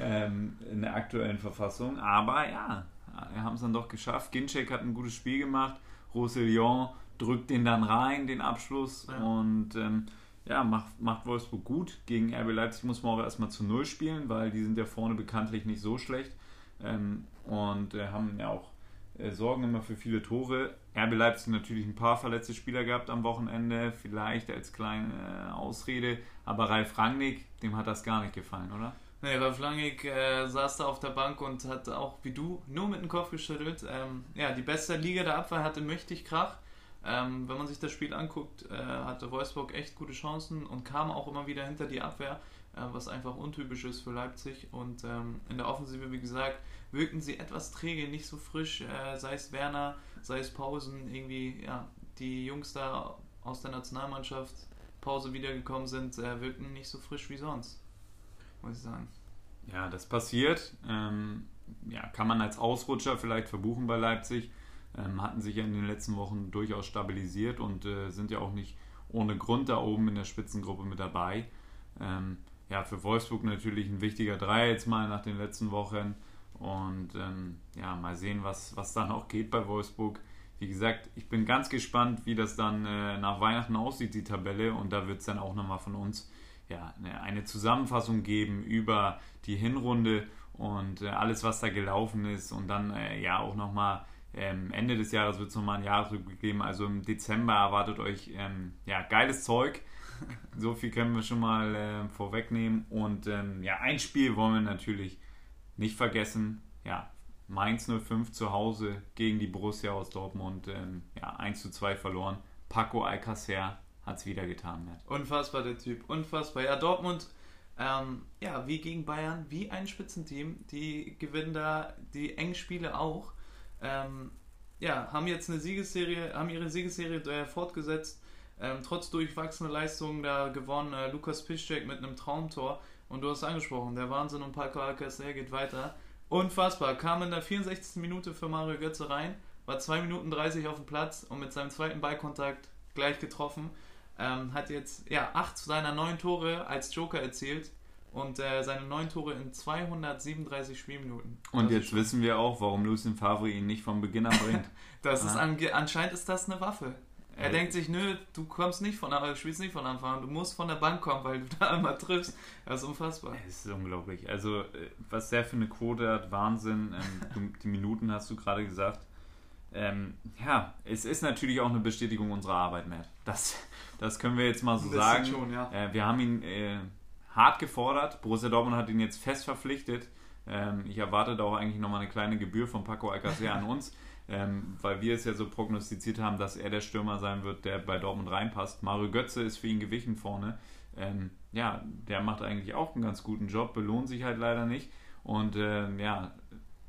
ähm, in der aktuellen Verfassung. Aber ja, wir haben es dann doch geschafft. Ginczek hat ein gutes Spiel gemacht. Roussillon drückt den dann rein, den Abschluss. Ja. Und ähm, ja, macht, macht Wolfsburg gut. Gegen RB Leipzig muss man auch erstmal zu Null spielen, weil die sind ja vorne bekanntlich nicht so schlecht. Ähm, und äh, haben ja auch äh, sorgen immer für viele Tore. RB Leipzig natürlich ein paar verletzte Spieler gehabt am Wochenende, vielleicht als kleine äh, Ausrede. Aber Ralf Rangnick, dem hat das gar nicht gefallen, oder? Nee, Ralf Rangnick äh, saß da auf der Bank und hat auch wie du nur mit dem Kopf geschüttelt. Ähm, ja, die beste Liga der Abwehr hatte mächtig Krach. Ähm, wenn man sich das Spiel anguckt, äh, hatte Wolfsburg echt gute Chancen und kam auch immer wieder hinter die Abwehr, äh, was einfach untypisch ist für Leipzig. Und ähm, in der Offensive, wie gesagt, wirkten sie etwas träge, nicht so frisch, äh, sei es Werner, sei es Pausen, irgendwie, ja, die Jungs da aus der Nationalmannschaft Pause wiedergekommen sind, äh, wirkten nicht so frisch wie sonst, muss ich sagen. Ja, das passiert. Ähm, ja, kann man als Ausrutscher vielleicht verbuchen bei Leipzig. Ähm, hatten sich ja in den letzten Wochen durchaus stabilisiert und äh, sind ja auch nicht ohne Grund da oben in der Spitzengruppe mit dabei. Ähm, ja, für Wolfsburg natürlich ein wichtiger Dreier jetzt mal nach den letzten Wochen. Und ähm, ja, mal sehen, was, was da noch geht bei Wolfsburg. Wie gesagt, ich bin ganz gespannt, wie das dann äh, nach Weihnachten aussieht, die Tabelle. Und da wird es dann auch nochmal von uns ja, eine Zusammenfassung geben über die Hinrunde und äh, alles, was da gelaufen ist. Und dann äh, ja auch nochmal ähm, Ende des Jahres wird es nochmal ein Jahresrückblick geben. Also im Dezember erwartet euch ähm, ja, geiles Zeug. so viel können wir schon mal äh, vorwegnehmen. Und ähm, ja, ein Spiel wollen wir natürlich nicht vergessen, ja, Mainz 05 zu Hause gegen die Borussia aus Dortmund, ähm, ja, 1 zu 2 verloren. Paco Alcacer hat es wieder getan. Matt. Unfassbar, der Typ, unfassbar. Ja, Dortmund, ähm, ja, wie gegen Bayern, wie ein Spitzenteam. Die gewinnen da die engen Spiele auch. Ähm, ja, haben jetzt eine Siegesserie, haben ihre Siegesserie äh, fortgesetzt. Ähm, trotz durchwachsener Leistungen da gewonnen. Äh, Lukas Piszczek mit einem Traumtor. Und du hast angesprochen, der Wahnsinn um Paco Alcacer geht weiter. Unfassbar. Kam in der 64. Minute für Mario Götze rein, war 2 Minuten 30 auf dem Platz und mit seinem zweiten Ballkontakt gleich getroffen. Ähm, hat jetzt ja, acht seiner neun Tore als Joker erzielt und äh, seine neun Tore in 237 Spielminuten. Und das jetzt wissen wir auch, warum Lucien Favre ihn nicht vom Beginn an bringt. das ist an, anscheinend ist das eine Waffe. Er denkt sich, nö, du kommst nicht von du spielst nicht von Anfang an, du musst von der Bank kommen, weil du da immer triffst. Das ist unfassbar. Es ist unglaublich. Also, äh, was der für eine Quote hat, Wahnsinn. Ähm, die Minuten hast du gerade gesagt. Ähm, ja, es ist natürlich auch eine Bestätigung unserer Arbeit, Matt. Das, das können wir jetzt mal so sagen. Schon, ja. äh, wir haben ihn äh, hart gefordert. Borussia Dortmund hat ihn jetzt fest verpflichtet. Ähm, ich erwarte da auch eigentlich nochmal eine kleine Gebühr von Paco Alcacer an uns ähm, weil wir es ja so prognostiziert haben, dass er der Stürmer sein wird, der bei Dortmund reinpasst. Mario Götze ist für ihn gewichen vorne. Ähm, ja, der macht eigentlich auch einen ganz guten Job, belohnt sich halt leider nicht. Und ähm, ja,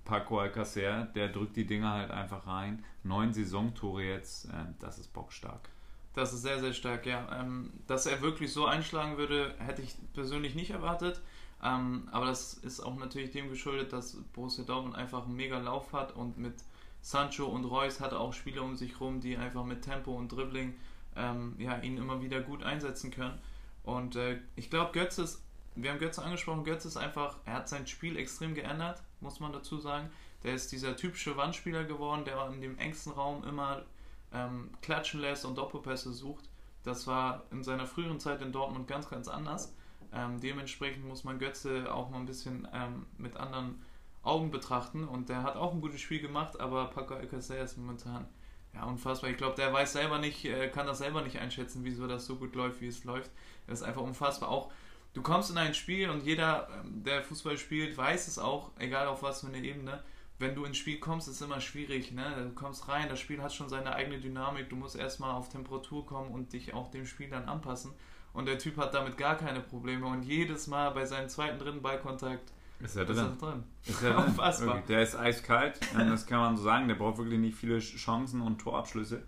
Paco Alcacer, der drückt die Dinger halt einfach rein. Neun Saisontore jetzt, äh, das ist bockstark. Das ist sehr, sehr stark, ja. Ähm, dass er wirklich so einschlagen würde, hätte ich persönlich nicht erwartet. Ähm, aber das ist auch natürlich dem geschuldet, dass Borussia Dortmund einfach einen mega Lauf hat und mit Sancho und Reus hatte auch Spieler um sich rum, die einfach mit Tempo und Dribbling ähm, ja, ihn immer wieder gut einsetzen können. Und äh, ich glaube, Götze ist, wir haben Götze angesprochen, Götze ist einfach, er hat sein Spiel extrem geändert, muss man dazu sagen. Der ist dieser typische Wandspieler geworden, der in dem engsten Raum immer ähm, klatschen lässt und Doppelpässe sucht. Das war in seiner früheren Zeit in Dortmund ganz, ganz anders. Ähm, dementsprechend muss man Götze auch mal ein bisschen ähm, mit anderen Augen betrachten und der hat auch ein gutes Spiel gemacht, aber Paco Alcacer ist momentan ja unfassbar. Ich glaube, der weiß selber nicht, äh, kann das selber nicht einschätzen, wieso das so gut läuft, wie es läuft. Das ist einfach unfassbar. Auch du kommst in ein Spiel und jeder, ähm, der Fußball spielt, weiß es auch, egal auf was für eine Ebene wenn du ins Spiel kommst, ist es immer schwierig. Ne? Du kommst rein, das Spiel hat schon seine eigene Dynamik. Du musst erstmal auf Temperatur kommen und dich auch dem Spiel dann anpassen. Und der Typ hat damit gar keine Probleme. Und jedes Mal bei seinem zweiten, dritten Ballkontakt ist er drin. Ist er drin. Ist er drin. Unfassbar. Der ist eiskalt, das kann man so sagen. Der braucht wirklich nicht viele Chancen und Torabschlüsse.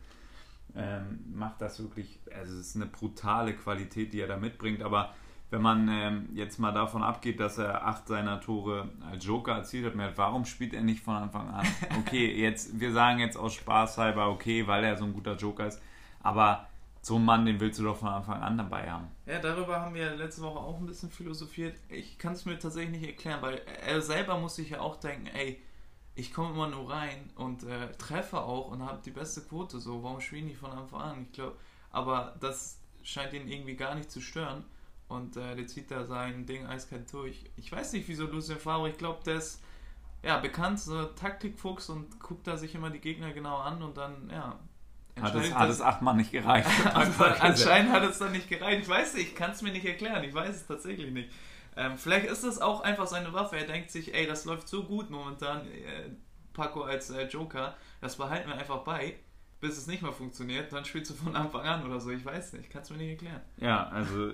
Ähm, macht das wirklich, also es ist eine brutale Qualität, die er da mitbringt. Aber wenn man ähm, jetzt mal davon abgeht, dass er acht seiner Tore als Joker erzielt hat, mehr, warum spielt er nicht von Anfang an? Okay, jetzt, wir sagen jetzt aus Spaß halber, okay, weil er so ein guter Joker ist, aber so einen Mann, den willst du doch von Anfang an dabei haben. Ja, darüber haben wir letzte Woche auch ein bisschen philosophiert. Ich kann es mir tatsächlich nicht erklären, weil er selber muss sich ja auch denken, ey, ich komme immer nur rein und äh, treffe auch und habe die beste Quote, so, warum spiele ich nicht von Anfang an? Ich glaube, aber das scheint ihn irgendwie gar nicht zu stören und äh, der zieht da sein Ding eiskalt durch. Ich weiß nicht, wieso Lucien Favre, ich glaube, der ist ja bekannt, so Taktikfuchs und guckt da sich immer die Gegner genau an und dann, ja. Hat es, hat es achtmal nicht gereicht. anscheinend hat es dann nicht gereicht. Ich weiß nicht, ich kann es mir nicht erklären. Ich weiß es tatsächlich nicht. Ähm, vielleicht ist das auch einfach seine Waffe. Er denkt sich, ey, das läuft so gut momentan, äh, Paco als äh, Joker, das behalten wir einfach bei bis es nicht mehr funktioniert, dann spielst du von Anfang an oder so. Ich weiß nicht, kann es mir nicht erklären. Ja, also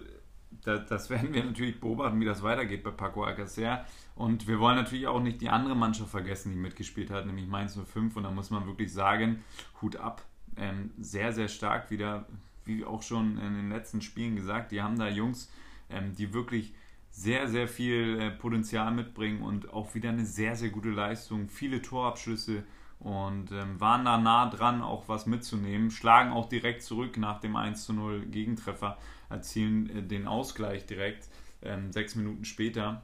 das, werden wir natürlich beobachten, wie das weitergeht bei Paco Alcacer. Und wir wollen natürlich auch nicht die andere Mannschaft vergessen, die mitgespielt hat, nämlich Mainz 05. Und da muss man wirklich sagen, Hut ab. Ähm, sehr, sehr stark wieder, wie auch schon in den letzten Spielen gesagt, die haben da Jungs, ähm, die wirklich sehr, sehr viel äh, Potenzial mitbringen und auch wieder eine sehr, sehr gute Leistung, viele Torabschlüsse und ähm, waren da nah dran, auch was mitzunehmen, schlagen auch direkt zurück nach dem 1 zu 0 Gegentreffer erzielen äh, den Ausgleich direkt ähm, sechs Minuten später.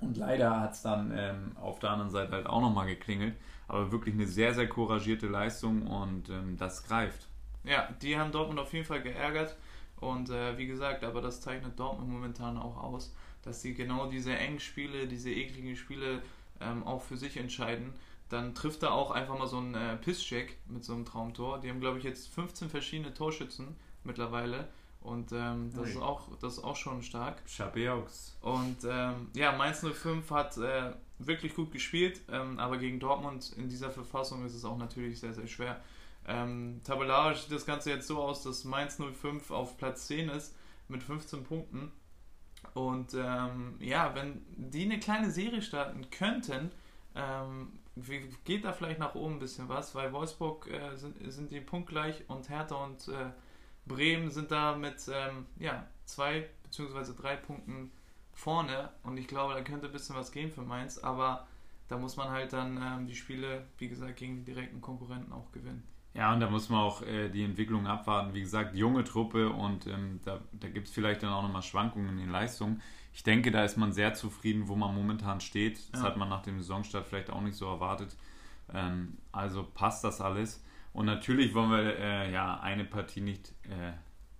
Und leider hat es dann ähm, auf der anderen Seite halt auch nochmal geklingelt. Aber wirklich eine sehr, sehr couragierte Leistung und ähm, das greift. Ja, die haben Dortmund auf jeden Fall geärgert. Und äh, wie gesagt, aber das zeichnet Dortmund momentan auch aus, dass sie genau diese engen Spiele, diese ekligen Spiele ähm, auch für sich entscheiden. Dann trifft er auch einfach mal so einen äh, Pisscheck mit so einem Traumtor. Die haben, glaube ich, jetzt 15 verschiedene Torschützen mittlerweile. Und ähm, das, ist auch, das ist auch schon stark. Chapeaux. Und ähm, ja, Mainz 05 hat äh, wirklich gut gespielt, ähm, aber gegen Dortmund in dieser Verfassung ist es auch natürlich sehr, sehr schwer. Ähm, tabellarisch sieht das Ganze jetzt so aus, dass Mainz 05 auf Platz 10 ist mit 15 Punkten. Und ähm, ja, wenn die eine kleine Serie starten könnten, ähm, geht da vielleicht nach oben ein bisschen was, weil Wolfsburg äh, sind, sind die punktgleich und Hertha und äh, Bremen sind da mit ähm, ja, zwei bzw. drei Punkten vorne und ich glaube, da könnte ein bisschen was gehen für Mainz, aber da muss man halt dann ähm, die Spiele, wie gesagt, gegen die direkten Konkurrenten auch gewinnen. Ja, und da muss man auch äh, die Entwicklung abwarten. Wie gesagt, junge Truppe und ähm, da, da gibt es vielleicht dann auch nochmal Schwankungen in den Leistungen. Ich denke, da ist man sehr zufrieden, wo man momentan steht. Das ja. hat man nach dem Saisonstart vielleicht auch nicht so erwartet. Ähm, also passt das alles. Und natürlich wollen wir äh, ja eine Partie nicht, äh,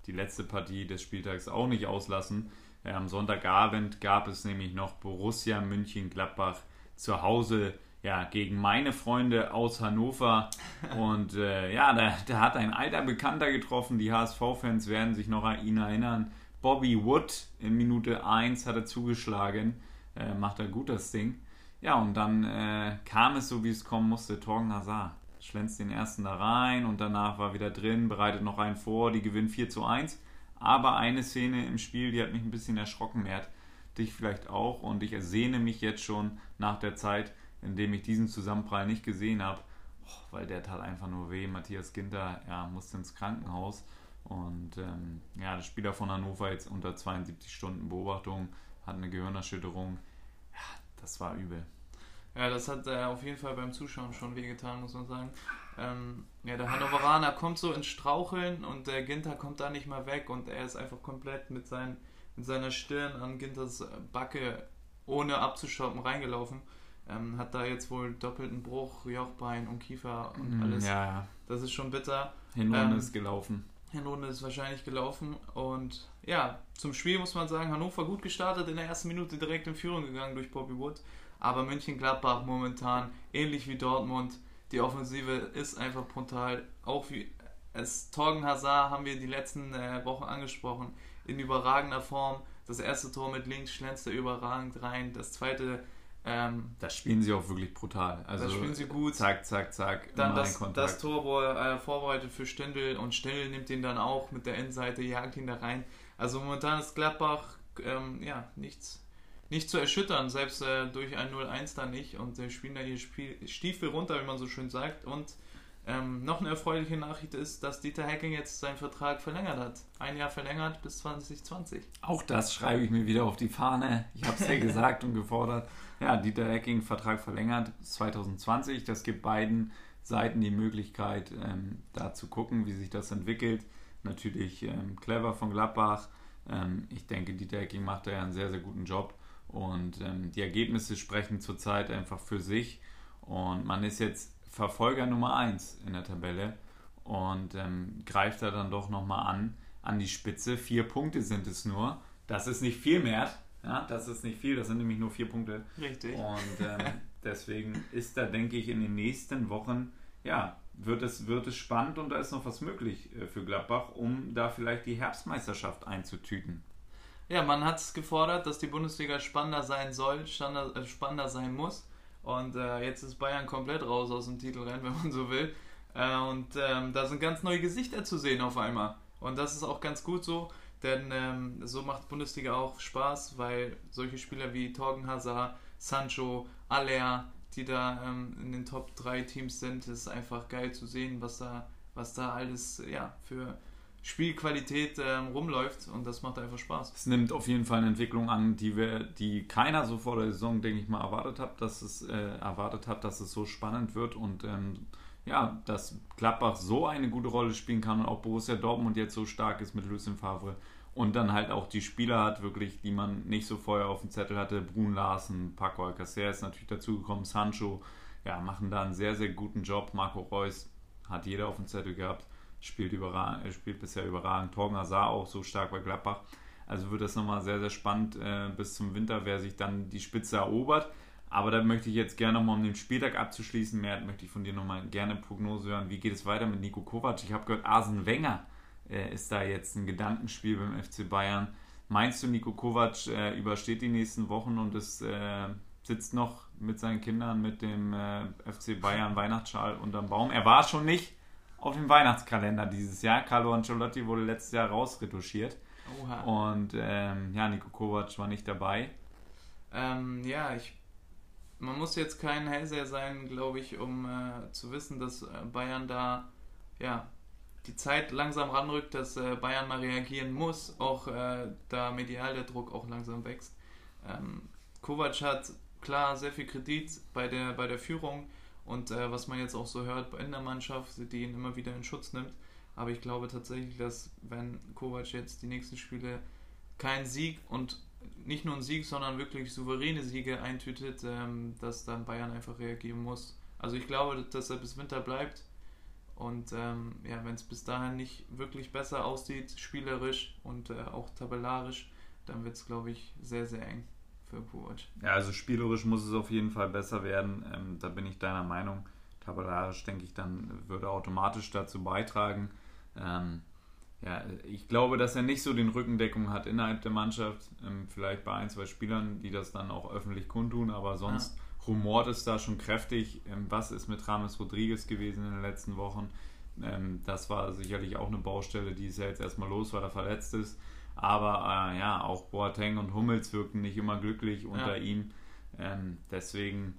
die letzte Partie des Spieltags auch nicht auslassen. Äh, am Sonntagabend gab es nämlich noch Borussia München-Gladbach zu Hause ja, gegen meine Freunde aus Hannover. Und äh, ja, da, da, hat ein alter Bekannter getroffen. Die HSV-Fans werden sich noch an ihn erinnern. Bobby Wood in Minute 1 hat er zugeschlagen. Äh, macht er gut das Ding. Ja, und dann äh, kam es so, wie es kommen musste. Torgen Hazard schlänzt den ersten da rein und danach war wieder drin, bereitet noch einen vor, die gewinnen 4 zu 1. Aber eine Szene im Spiel, die hat mich ein bisschen erschrocken, Mert. Dich vielleicht auch. Und ich ersehne mich jetzt schon nach der Zeit, in dem ich diesen Zusammenprall nicht gesehen habe, oh, weil der tat einfach nur weh. Matthias Ginter ja, musste ins Krankenhaus. Und ähm, ja, der Spieler von Hannover jetzt unter 72 Stunden Beobachtung, hat eine Gehirnerschütterung. Ja, das war übel. Ja, das hat äh, auf jeden Fall beim Zuschauen schon wehgetan, muss man sagen. Ähm, ja, der Hannoveraner kommt so ins Straucheln und der Ginter kommt da nicht mal weg und er ist einfach komplett mit, sein, mit seiner Stirn an Ginters Backe ohne abzustoppen reingelaufen. Ähm, hat da jetzt wohl doppelten Bruch, Jochbein und Kiefer und mhm, alles. Ja, ja. Das ist schon bitter. Hinrunde ähm, ist gelaufen. Hinrunde ist wahrscheinlich gelaufen. Und ja, zum Spiel muss man sagen, Hannover gut gestartet, in der ersten Minute direkt in Führung gegangen durch Bobby Wood. Aber Mönchengladbach momentan, ähnlich wie Dortmund, die Offensive ist einfach brutal. Auch wie es Torgen Hazard haben wir die letzten äh, Wochen angesprochen, in überragender Form. Das erste Tor mit links schlänzt er überragend rein. Das zweite ähm, das spielen sie auch wirklich brutal. Also das spielen sie gut. Zack, zack, zack. Dann das, das, Tor, wo er äh, vorbereitet für Stindl und Stindl nimmt ihn dann auch mit der Innenseite, jagt ihn da rein. Also momentan ist Gladbach ähm, ja nichts, nicht zu erschüttern, selbst äh, durch ein 0-1 da nicht. Und äh, spielen da ihr Spiel, Stiefel runter, wie man so schön sagt. Und ähm, noch eine erfreuliche Nachricht ist, dass Dieter Hecking jetzt seinen Vertrag verlängert hat. Ein Jahr verlängert bis 2020. Auch das schreibe ich mir wieder auf die Fahne. Ich habe es ja gesagt und gefordert. Ja, Dieter Hecking Vertrag verlängert 2020. Das gibt beiden Seiten die Möglichkeit, ähm, da zu gucken, wie sich das entwickelt. Natürlich ähm, clever von Gladbach. Ähm, ich denke, Dieter Hecking macht da ja einen sehr, sehr guten Job. Und ähm, die Ergebnisse sprechen zurzeit einfach für sich. Und man ist jetzt Verfolger Nummer 1 in der Tabelle und ähm, greift da dann doch nochmal an, an die Spitze. Vier Punkte sind es nur. Das ist nicht viel mehr. Ja, das ist nicht viel, das sind nämlich nur vier Punkte. Richtig. Und ähm, deswegen ist da, denke ich, in den nächsten Wochen, ja, wird es, wird es spannend und da ist noch was möglich äh, für Gladbach, um da vielleicht die Herbstmeisterschaft einzutüten. Ja, man hat es gefordert, dass die Bundesliga spannender sein soll, äh, spannender sein muss. Und äh, jetzt ist Bayern komplett raus aus dem Titelrennen, wenn man so will. Äh, und ähm, da sind ganz neue Gesichter zu sehen auf einmal. Und das ist auch ganz gut so, denn ähm, so macht Bundesliga auch Spaß, weil solche Spieler wie Torgen Hazard, Sancho, Aller, die da ähm, in den Top 3 Teams sind, ist einfach geil zu sehen, was da, was da alles ja, für Spielqualität ähm, rumläuft und das macht einfach Spaß. Es nimmt auf jeden Fall eine Entwicklung an, die wir, die keiner so vor der Saison, denke ich mal, erwartet hat, dass es äh, erwartet hat, dass es so spannend wird und ähm, ja, dass Gladbach so eine gute Rolle spielen kann und auch Borussia Dortmund jetzt so stark ist mit Lucien Favre und dann halt auch die Spieler hat wirklich, die man nicht so vorher auf dem Zettel hatte, Brun Larsen, Paco Alcacer ist natürlich dazugekommen, Sancho, ja, machen da einen sehr, sehr guten Job, Marco Reus hat jeder auf dem Zettel gehabt spielt, überragend, spielt bisher überragend. Torgen Hazard auch so stark bei Gladbach. Also wird das nochmal sehr, sehr spannend äh, bis zum Winter, wer sich dann die Spitze erobert. Aber da möchte ich jetzt gerne nochmal, um den Spieltag abzuschließen, mehr möchte ich von dir nochmal gerne Prognose hören. Wie geht es weiter mit Nico Kovac? Ich habe gehört, Arsene Wenger äh, ist da jetzt ein Gedankenspiel beim FC Bayern. Meinst du, Nico Kovac äh, übersteht die nächsten Wochen und es äh, sitzt noch mit seinen Kindern mit dem äh, FC Bayern Weihnachtsschal unterm Baum? Er war schon nicht, auf dem Weihnachtskalender dieses Jahr. Carlo Ancelotti wurde letztes Jahr rausretuschiert. Oha. Und ähm, ja, Nico Kovac war nicht dabei. Ähm, ja, ich, man muss jetzt kein Hellseher sein, glaube ich, um äh, zu wissen, dass äh, Bayern da ja, die Zeit langsam ranrückt, dass äh, Bayern mal reagieren muss, auch äh, da medial der Druck auch langsam wächst. Ähm, Kovac hat klar sehr viel Kredit bei der, bei der Führung und äh, was man jetzt auch so hört in der Mannschaft, die ihn immer wieder in Schutz nimmt. Aber ich glaube tatsächlich, dass wenn Kovac jetzt die nächsten Spiele keinen Sieg und nicht nur einen Sieg, sondern wirklich souveräne Siege eintütet, ähm, dass dann Bayern einfach reagieren muss. Also ich glaube, dass er bis Winter bleibt. Und ähm, ja, wenn es bis dahin nicht wirklich besser aussieht, spielerisch und äh, auch tabellarisch, dann wird es, glaube ich, sehr, sehr eng für Kovac. Ja, also spielerisch muss es auf jeden Fall besser werden. Ähm, da bin ich deiner Meinung. Tabellarisch, denke ich, dann würde automatisch dazu beitragen. Ähm, ja, ich glaube, dass er nicht so den Rückendeckung hat innerhalb der Mannschaft. Ähm, vielleicht bei ein, zwei Spielern, die das dann auch öffentlich kundtun, aber sonst ja. rumort es da schon kräftig. Ähm, was ist mit Rames Rodriguez gewesen in den letzten Wochen? Ähm, das war sicherlich auch eine Baustelle, die ist ja jetzt erstmal los, weil er verletzt ist. Aber äh, ja, auch Boateng und Hummels wirken nicht immer glücklich unter ja. ihm. Ähm, deswegen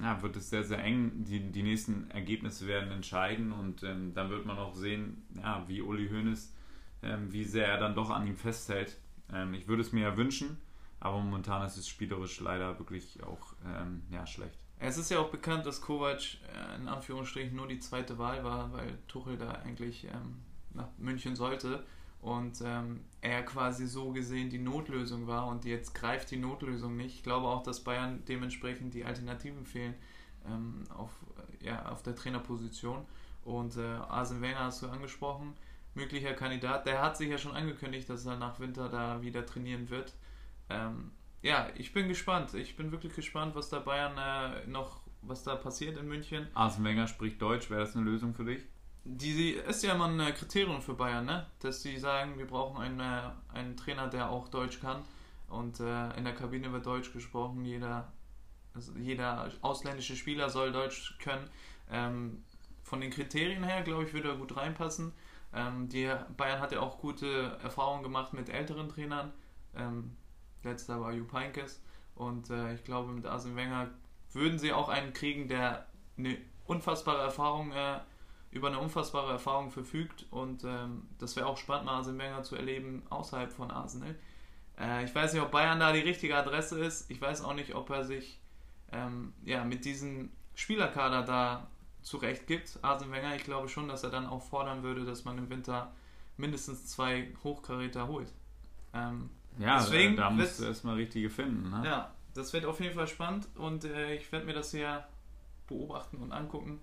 ja, wird es sehr, sehr eng. Die, die nächsten Ergebnisse werden entscheiden und ähm, dann wird man auch sehen, ja, wie Uli Hoeneß, ähm, wie sehr er dann doch an ihm festhält. Ähm, ich würde es mir ja wünschen, aber momentan ist es spielerisch leider wirklich auch ähm, ja, schlecht. Es ist ja auch bekannt, dass Kovac äh, in Anführungsstrichen nur die zweite Wahl war, weil Tuchel da eigentlich ähm, nach München sollte. Und ähm, er quasi so gesehen die Notlösung war und jetzt greift die Notlösung nicht. Ich glaube auch, dass Bayern dementsprechend die Alternativen fehlen ähm, auf, ja, auf der Trainerposition. Und äh, Arsene Wenger hast du angesprochen, möglicher Kandidat. Der hat sich ja schon angekündigt, dass er nach Winter da wieder trainieren wird. Ähm, ja, ich bin gespannt. Ich bin wirklich gespannt, was da Bayern äh, noch, was da passiert in München. Arsene Wenger spricht Deutsch. Wäre das eine Lösung für dich? Die ist ja immer ein äh, Kriterium für Bayern, ne? dass sie sagen, wir brauchen einen, äh, einen Trainer, der auch Deutsch kann. Und äh, in der Kabine wird Deutsch gesprochen. Jeder, also jeder ausländische Spieler soll Deutsch können. Ähm, von den Kriterien her, glaube ich, würde er gut reinpassen. Ähm, die Bayern hat ja auch gute Erfahrungen gemacht mit älteren Trainern. Ähm, letzter war Jupp Heynckes. Und äh, ich glaube, mit Arsene Wenger würden sie auch einen kriegen, der eine unfassbare Erfahrung äh, über eine unfassbare Erfahrung verfügt und ähm, das wäre auch spannend, mal Arsene Wenger zu erleben außerhalb von Arsenal. Äh, ich weiß nicht, ob Bayern da die richtige Adresse ist. Ich weiß auch nicht, ob er sich ähm, ja, mit diesem Spielerkader da zurecht gibt. Arsene Wenger, ich glaube schon, dass er dann auch fordern würde, dass man im Winter mindestens zwei Hochkaräter holt. Ähm, ja, deswegen da musst du erstmal richtige finden. Ne? Ja, das wird auf jeden Fall spannend und äh, ich werde mir das hier beobachten und angucken.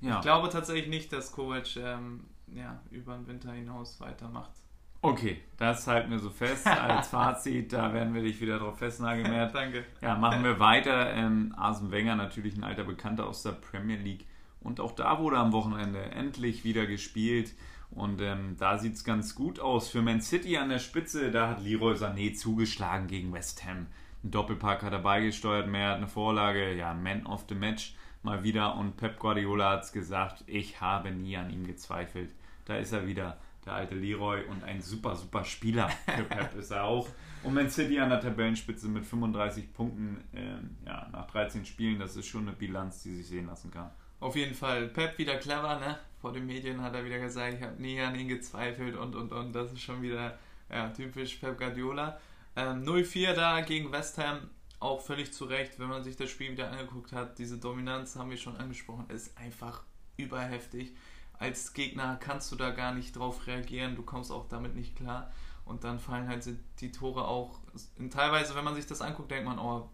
Ja. Ich glaube tatsächlich nicht, dass Kovac ähm, ja, über den Winter hinaus weitermacht. Okay, das halten wir so fest als Fazit. Da werden wir dich wieder drauf festnageln. Danke. Ja, machen wir weiter. Ähm, Arsene Wenger, natürlich ein alter Bekannter aus der Premier League. Und auch da wurde am Wochenende endlich wieder gespielt. Und ähm, da sieht es ganz gut aus. Für Man City an der Spitze, da hat Leroy Sané zugeschlagen gegen West Ham. Ein Doppelpack hat er beigesteuert, mehr hat eine Vorlage, ja, Man of the Match mal wieder und Pep Guardiola hat es gesagt, ich habe nie an ihm gezweifelt. Da ist er wieder, der alte Leroy und ein super, super Spieler für Pep ist er auch. Und Man City an der Tabellenspitze mit 35 Punkten ähm, ja, nach 13 Spielen, das ist schon eine Bilanz, die sich sehen lassen kann. Auf jeden Fall. Pep wieder clever, ne? Vor den Medien hat er wieder gesagt, ich habe nie an ihn gezweifelt und und und. Das ist schon wieder ja, typisch Pep Guardiola. Ähm, 0-4 da gegen West Ham auch völlig zu Recht, wenn man sich das Spiel wieder angeguckt hat, diese Dominanz haben wir schon angesprochen, ist einfach überheftig. Als Gegner kannst du da gar nicht drauf reagieren, du kommst auch damit nicht klar. Und dann fallen halt die Tore auch. Teilweise, wenn man sich das anguckt, denkt man, oh,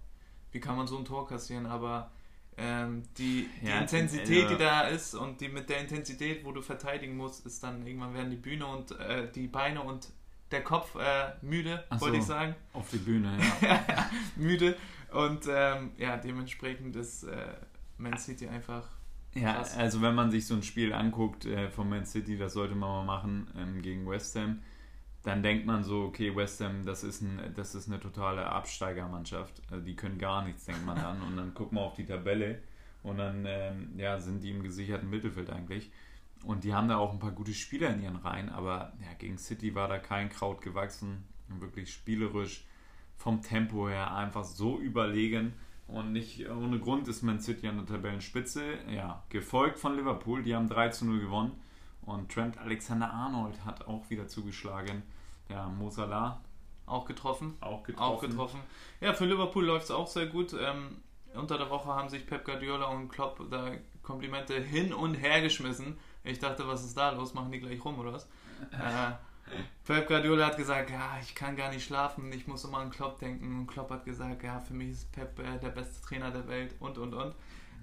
wie kann man so ein Tor kassieren? Aber ähm, die, die ja, Intensität, die da ist und die mit der Intensität, wo du verteidigen musst, ist dann irgendwann werden die Bühne und äh, die Beine und der Kopf äh, müde, so, wollte ich sagen. Auf die Bühne, ja. müde. Und ähm, ja, dementsprechend ist äh, Man City einfach. Ja, krass. also wenn man sich so ein Spiel anguckt äh, von Man City, das sollte man mal machen ähm, gegen West Ham, dann denkt man so, okay, West Ham, das ist, ein, das ist eine totale Absteigermannschaft. Also die können gar nichts, denkt man dann. Und dann guckt man auf die Tabelle und dann ähm, ja, sind die im gesicherten Mittelfeld eigentlich. Und die haben da auch ein paar gute Spieler in ihren Reihen, aber ja, gegen City war da kein Kraut gewachsen. Wirklich spielerisch, vom Tempo her einfach so überlegen. Und nicht ohne Grund ist Man City an der Tabellenspitze. Ja, gefolgt von Liverpool, die haben 3 zu 0 gewonnen. Und Trent Alexander-Arnold hat auch wieder zugeschlagen. Ja, Mo Salah. Auch getroffen. Auch getroffen. Auch getroffen. Ja, für Liverpool läuft es auch sehr gut. Ähm, unter der Woche haben sich Pep Guardiola und Klopp da Komplimente hin und her geschmissen. Ich dachte, was ist da los? Machen die gleich rum oder was? äh, Pep Guardiola hat gesagt, ja, ich kann gar nicht schlafen, ich muss immer an Klopp denken. Und Klopp hat gesagt, ja, für mich ist Pep äh, der beste Trainer der Welt und und und.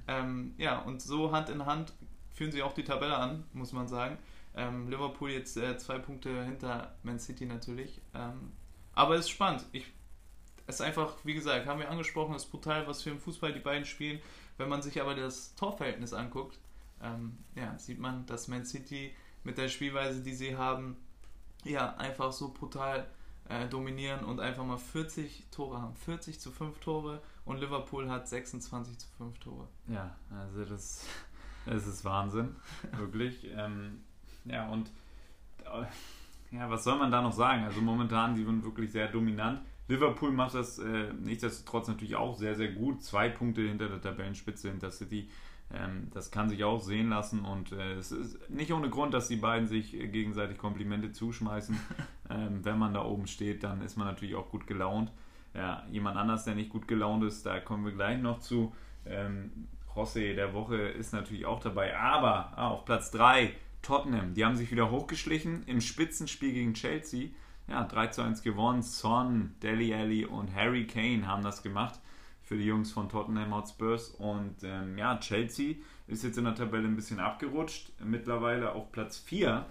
Ähm, ja, und so Hand in Hand führen sie auch die Tabelle an, muss man sagen. Ähm, Liverpool jetzt äh, zwei Punkte hinter Man City natürlich. Ähm, aber es ist spannend. Ich, es ist einfach, wie gesagt, haben wir angesprochen, es ist brutal, was für ein Fußball die beiden spielen. Wenn man sich aber das Torverhältnis anguckt, ähm, ja, sieht man, dass Man City mit der Spielweise, die sie haben, ja, einfach so brutal äh, dominieren und einfach mal 40 Tore haben. 40 zu 5 Tore und Liverpool hat 26 zu 5 Tore. Ja, also das, das ist Wahnsinn, wirklich. ähm, ja, und äh, ja, was soll man da noch sagen? Also momentan, die sind wirklich sehr dominant. Liverpool macht das äh, nichtsdestotrotz natürlich auch sehr, sehr gut. Zwei Punkte hinter der Tabellenspitze hinter City. Ähm, das kann sich auch sehen lassen und äh, es ist nicht ohne Grund, dass die beiden sich äh, gegenseitig Komplimente zuschmeißen. ähm, wenn man da oben steht, dann ist man natürlich auch gut gelaunt. Ja, jemand anders, der nicht gut gelaunt ist, da kommen wir gleich noch zu. Ähm, José der Woche ist natürlich auch dabei, aber ah, auf Platz 3 Tottenham. Die haben sich wieder hochgeschlichen im Spitzenspiel gegen Chelsea. Ja, 3 zu 1 gewonnen. Son, Deli Alli und Harry Kane haben das gemacht für die Jungs von Tottenham Hotspurs. Und ähm, ja, Chelsea ist jetzt in der Tabelle ein bisschen abgerutscht. Mittlerweile auf Platz 4.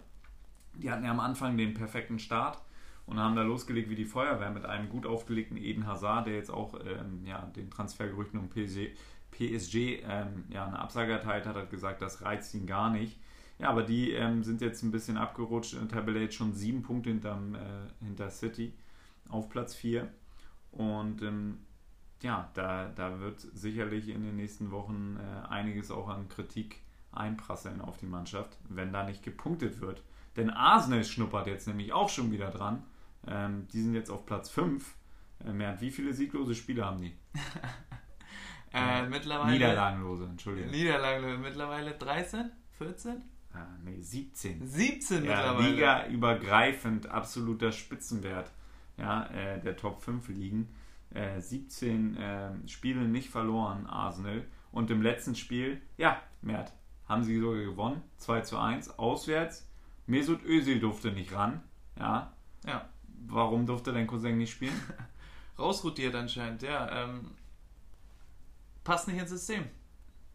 Die hatten ja am Anfang den perfekten Start und haben da losgelegt wie die Feuerwehr mit einem gut aufgelegten Eden Hazard, der jetzt auch ähm, ja, den Transfergerüchten um PSG, PSG ähm, ja, eine Absage erteilt hat, hat gesagt, das reizt ihn gar nicht. Ja, aber die ähm, sind jetzt ein bisschen abgerutscht in der Tabelle jetzt schon sieben Punkte hinterm, äh, hinter City auf Platz 4. Und ähm, ja, da, da wird sicherlich in den nächsten Wochen äh, einiges auch an Kritik einprasseln auf die Mannschaft, wenn da nicht gepunktet wird. Denn Arsenal schnuppert jetzt nämlich auch schon wieder dran ähm, die sind jetzt auf Platz 5. Äh, Mernd, wie viele sieglose Spiele haben die? äh, mittlerweile. Niederlagenlose, Entschuldigung. Niederlagenlose, mittlerweile 13? 14? Ah, nee, 17. 17 ja, mittlerweile. Liga übergreifend absoluter Spitzenwert ja, äh, der Top 5 liegen. Äh, 17 äh, Spiele nicht verloren, Arsenal. Und im letzten Spiel, ja, Mert, haben sie sogar gewonnen. 2 zu 1, auswärts. Mesut Özil durfte nicht ran. Ja. Ja. Warum durfte dein Cousin nicht spielen? Rausrotiert anscheinend, ja. Ähm, passt nicht ins System.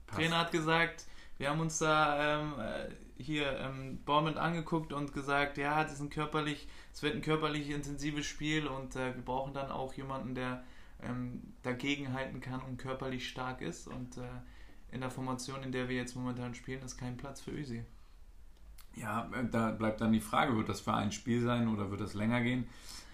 Passt. Trainer hat gesagt, wir haben uns da ähm, äh, hier ähm, Bournemouth angeguckt und gesagt, ja, das ist ein körperlich, es wird ein körperlich intensives Spiel und äh, wir brauchen dann auch jemanden, der ähm, dagegen halten kann und körperlich stark ist. Und äh, in der Formation, in der wir jetzt momentan spielen, ist kein Platz für Ösi. Ja, äh, da bleibt dann die Frage, wird das für ein Spiel sein oder wird das länger gehen?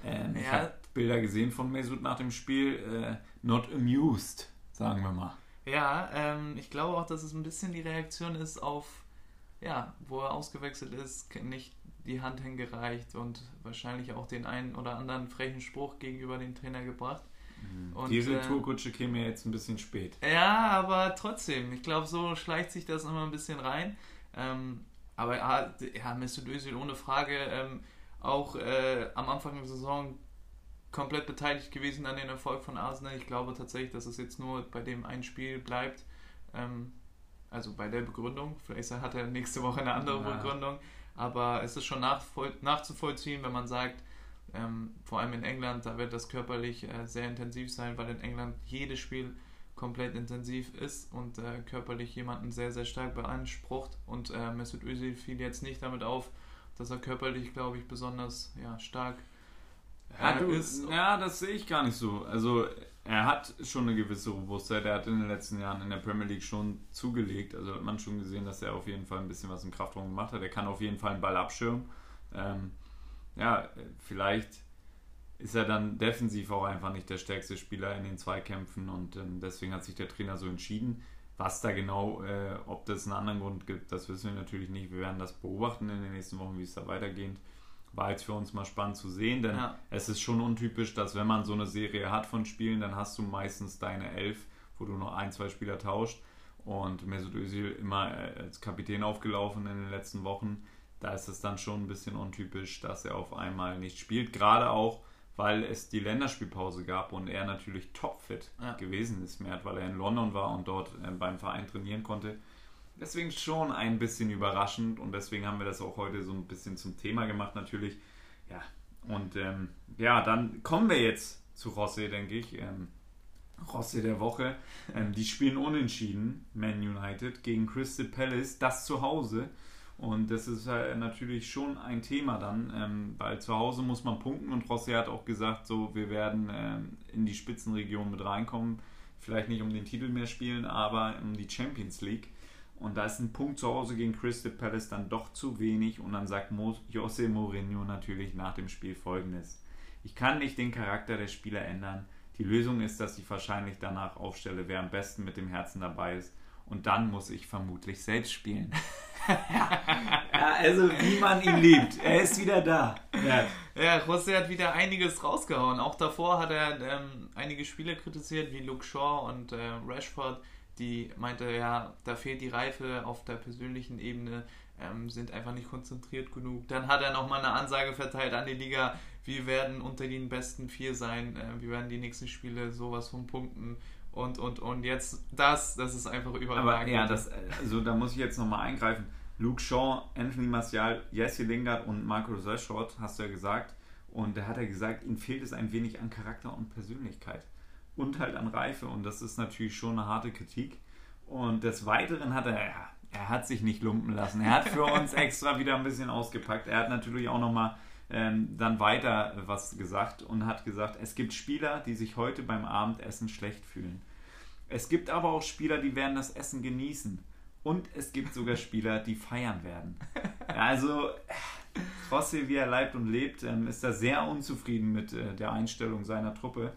Ähm, ja. Ich habe Bilder gesehen von Mesut nach dem Spiel. Äh, not amused, sagen wir mal. Ja, ähm, ich glaube auch, dass es ein bisschen die Reaktion ist auf, ja, wo er ausgewechselt ist, nicht die Hand hingereicht und wahrscheinlich auch den einen oder anderen frechen Spruch gegenüber dem Trainer gebracht. Mhm. Und, die Retourkutsche äh, käme jetzt ein bisschen spät. Ja, aber trotzdem, ich glaube, so schleicht sich das immer ein bisschen rein. Ähm, aber ja, Mesut Özil ohne Frage ähm, auch äh, am Anfang der Saison komplett beteiligt gewesen an den Erfolg von Arsenal. Ich glaube tatsächlich, dass es jetzt nur bei dem ein Spiel bleibt. Ähm, also bei der Begründung. Vielleicht hat er nächste Woche eine andere ja. Begründung. Aber es ist schon nachzuvollziehen, wenn man sagt, ähm, vor allem in England, da wird das körperlich äh, sehr intensiv sein, weil in England jedes Spiel komplett intensiv ist und äh, körperlich jemanden sehr, sehr stark beansprucht. Und äh, Mesut Özil fiel jetzt nicht damit auf, dass er körperlich, glaube ich, besonders ja, stark ja, du, ist. Ja, das sehe ich gar nicht so. Also er hat schon eine gewisse Robustheit. Er hat in den letzten Jahren in der Premier League schon zugelegt. Also hat man schon gesehen, dass er auf jeden Fall ein bisschen was im Kraftraum gemacht hat. Er kann auf jeden Fall einen Ball abschirmen. Ähm, ja, vielleicht ist er dann defensiv auch einfach nicht der stärkste Spieler in den Zweikämpfen und ähm, deswegen hat sich der Trainer so entschieden. Was da genau, äh, ob das einen anderen Grund gibt, das wissen wir natürlich nicht. Wir werden das beobachten in den nächsten Wochen, wie es da weitergeht. War jetzt für uns mal spannend zu sehen, denn ja. es ist schon untypisch, dass wenn man so eine Serie hat von Spielen, dann hast du meistens deine Elf, wo du noch ein, zwei Spieler tauscht. Und Mesut Özil immer äh, als Kapitän aufgelaufen in den letzten Wochen. Da ist es dann schon ein bisschen untypisch, dass er auf einmal nicht spielt. Gerade auch, weil es die Länderspielpause gab und er natürlich topfit ja. gewesen ist, mehr, weil er in London war und dort äh, beim Verein trainieren konnte. Deswegen schon ein bisschen überraschend und deswegen haben wir das auch heute so ein bisschen zum Thema gemacht, natürlich. Ja, und ähm, ja, dann kommen wir jetzt zu Rossi, denke ich. Ähm, Rossi der Woche. Ähm, die spielen unentschieden, Man United, gegen Crystal Palace, das zu Hause. Und das ist halt natürlich schon ein Thema dann, ähm, weil zu Hause muss man punkten und Rossi hat auch gesagt, so wir werden ähm, in die Spitzenregion mit reinkommen. Vielleicht nicht um den Titel mehr spielen, aber um die Champions League. Und da ist ein Punkt zu Hause gegen Crystal Palace dann doch zu wenig. Und dann sagt Mo Jose Mourinho natürlich nach dem Spiel folgendes. Ich kann nicht den Charakter der Spieler ändern. Die Lösung ist, dass ich wahrscheinlich danach aufstelle, wer am besten mit dem Herzen dabei ist. Und dann muss ich vermutlich selbst spielen. ja, also wie man ihn liebt. Er ist wieder da. Ja, ja José hat wieder einiges rausgehauen. Auch davor hat er ähm, einige Spieler kritisiert, wie Luke Shaw und äh, Rashford, die meinte, ja, da fehlt die Reife auf der persönlichen Ebene, ähm, sind einfach nicht konzentriert genug. Dann hat er nochmal eine Ansage verteilt an die Liga, wir werden unter den besten vier sein, äh, wir werden die nächsten Spiele sowas von punkten und, und, und jetzt das, das ist einfach überragend. Aber ja, das, also da muss ich jetzt nochmal eingreifen. Luke Shaw, Anthony Martial, Jesse Lingard und Marco Rashford, hast du ja gesagt. Und da hat er gesagt, ihm fehlt es ein wenig an Charakter und Persönlichkeit. Und halt an Reife. Und das ist natürlich schon eine harte Kritik. Und des Weiteren hat er, ja, er hat sich nicht lumpen lassen. Er hat für uns extra wieder ein bisschen ausgepackt. Er hat natürlich auch nochmal ähm, dann weiter was gesagt und hat gesagt, es gibt Spieler, die sich heute beim Abendessen schlecht fühlen. Es gibt aber auch Spieler, die werden das Essen genießen. Und es gibt sogar Spieler, die feiern werden. Also, Rossi, wie er leibt und lebt, ähm, ist da sehr unzufrieden mit äh, der Einstellung seiner Truppe.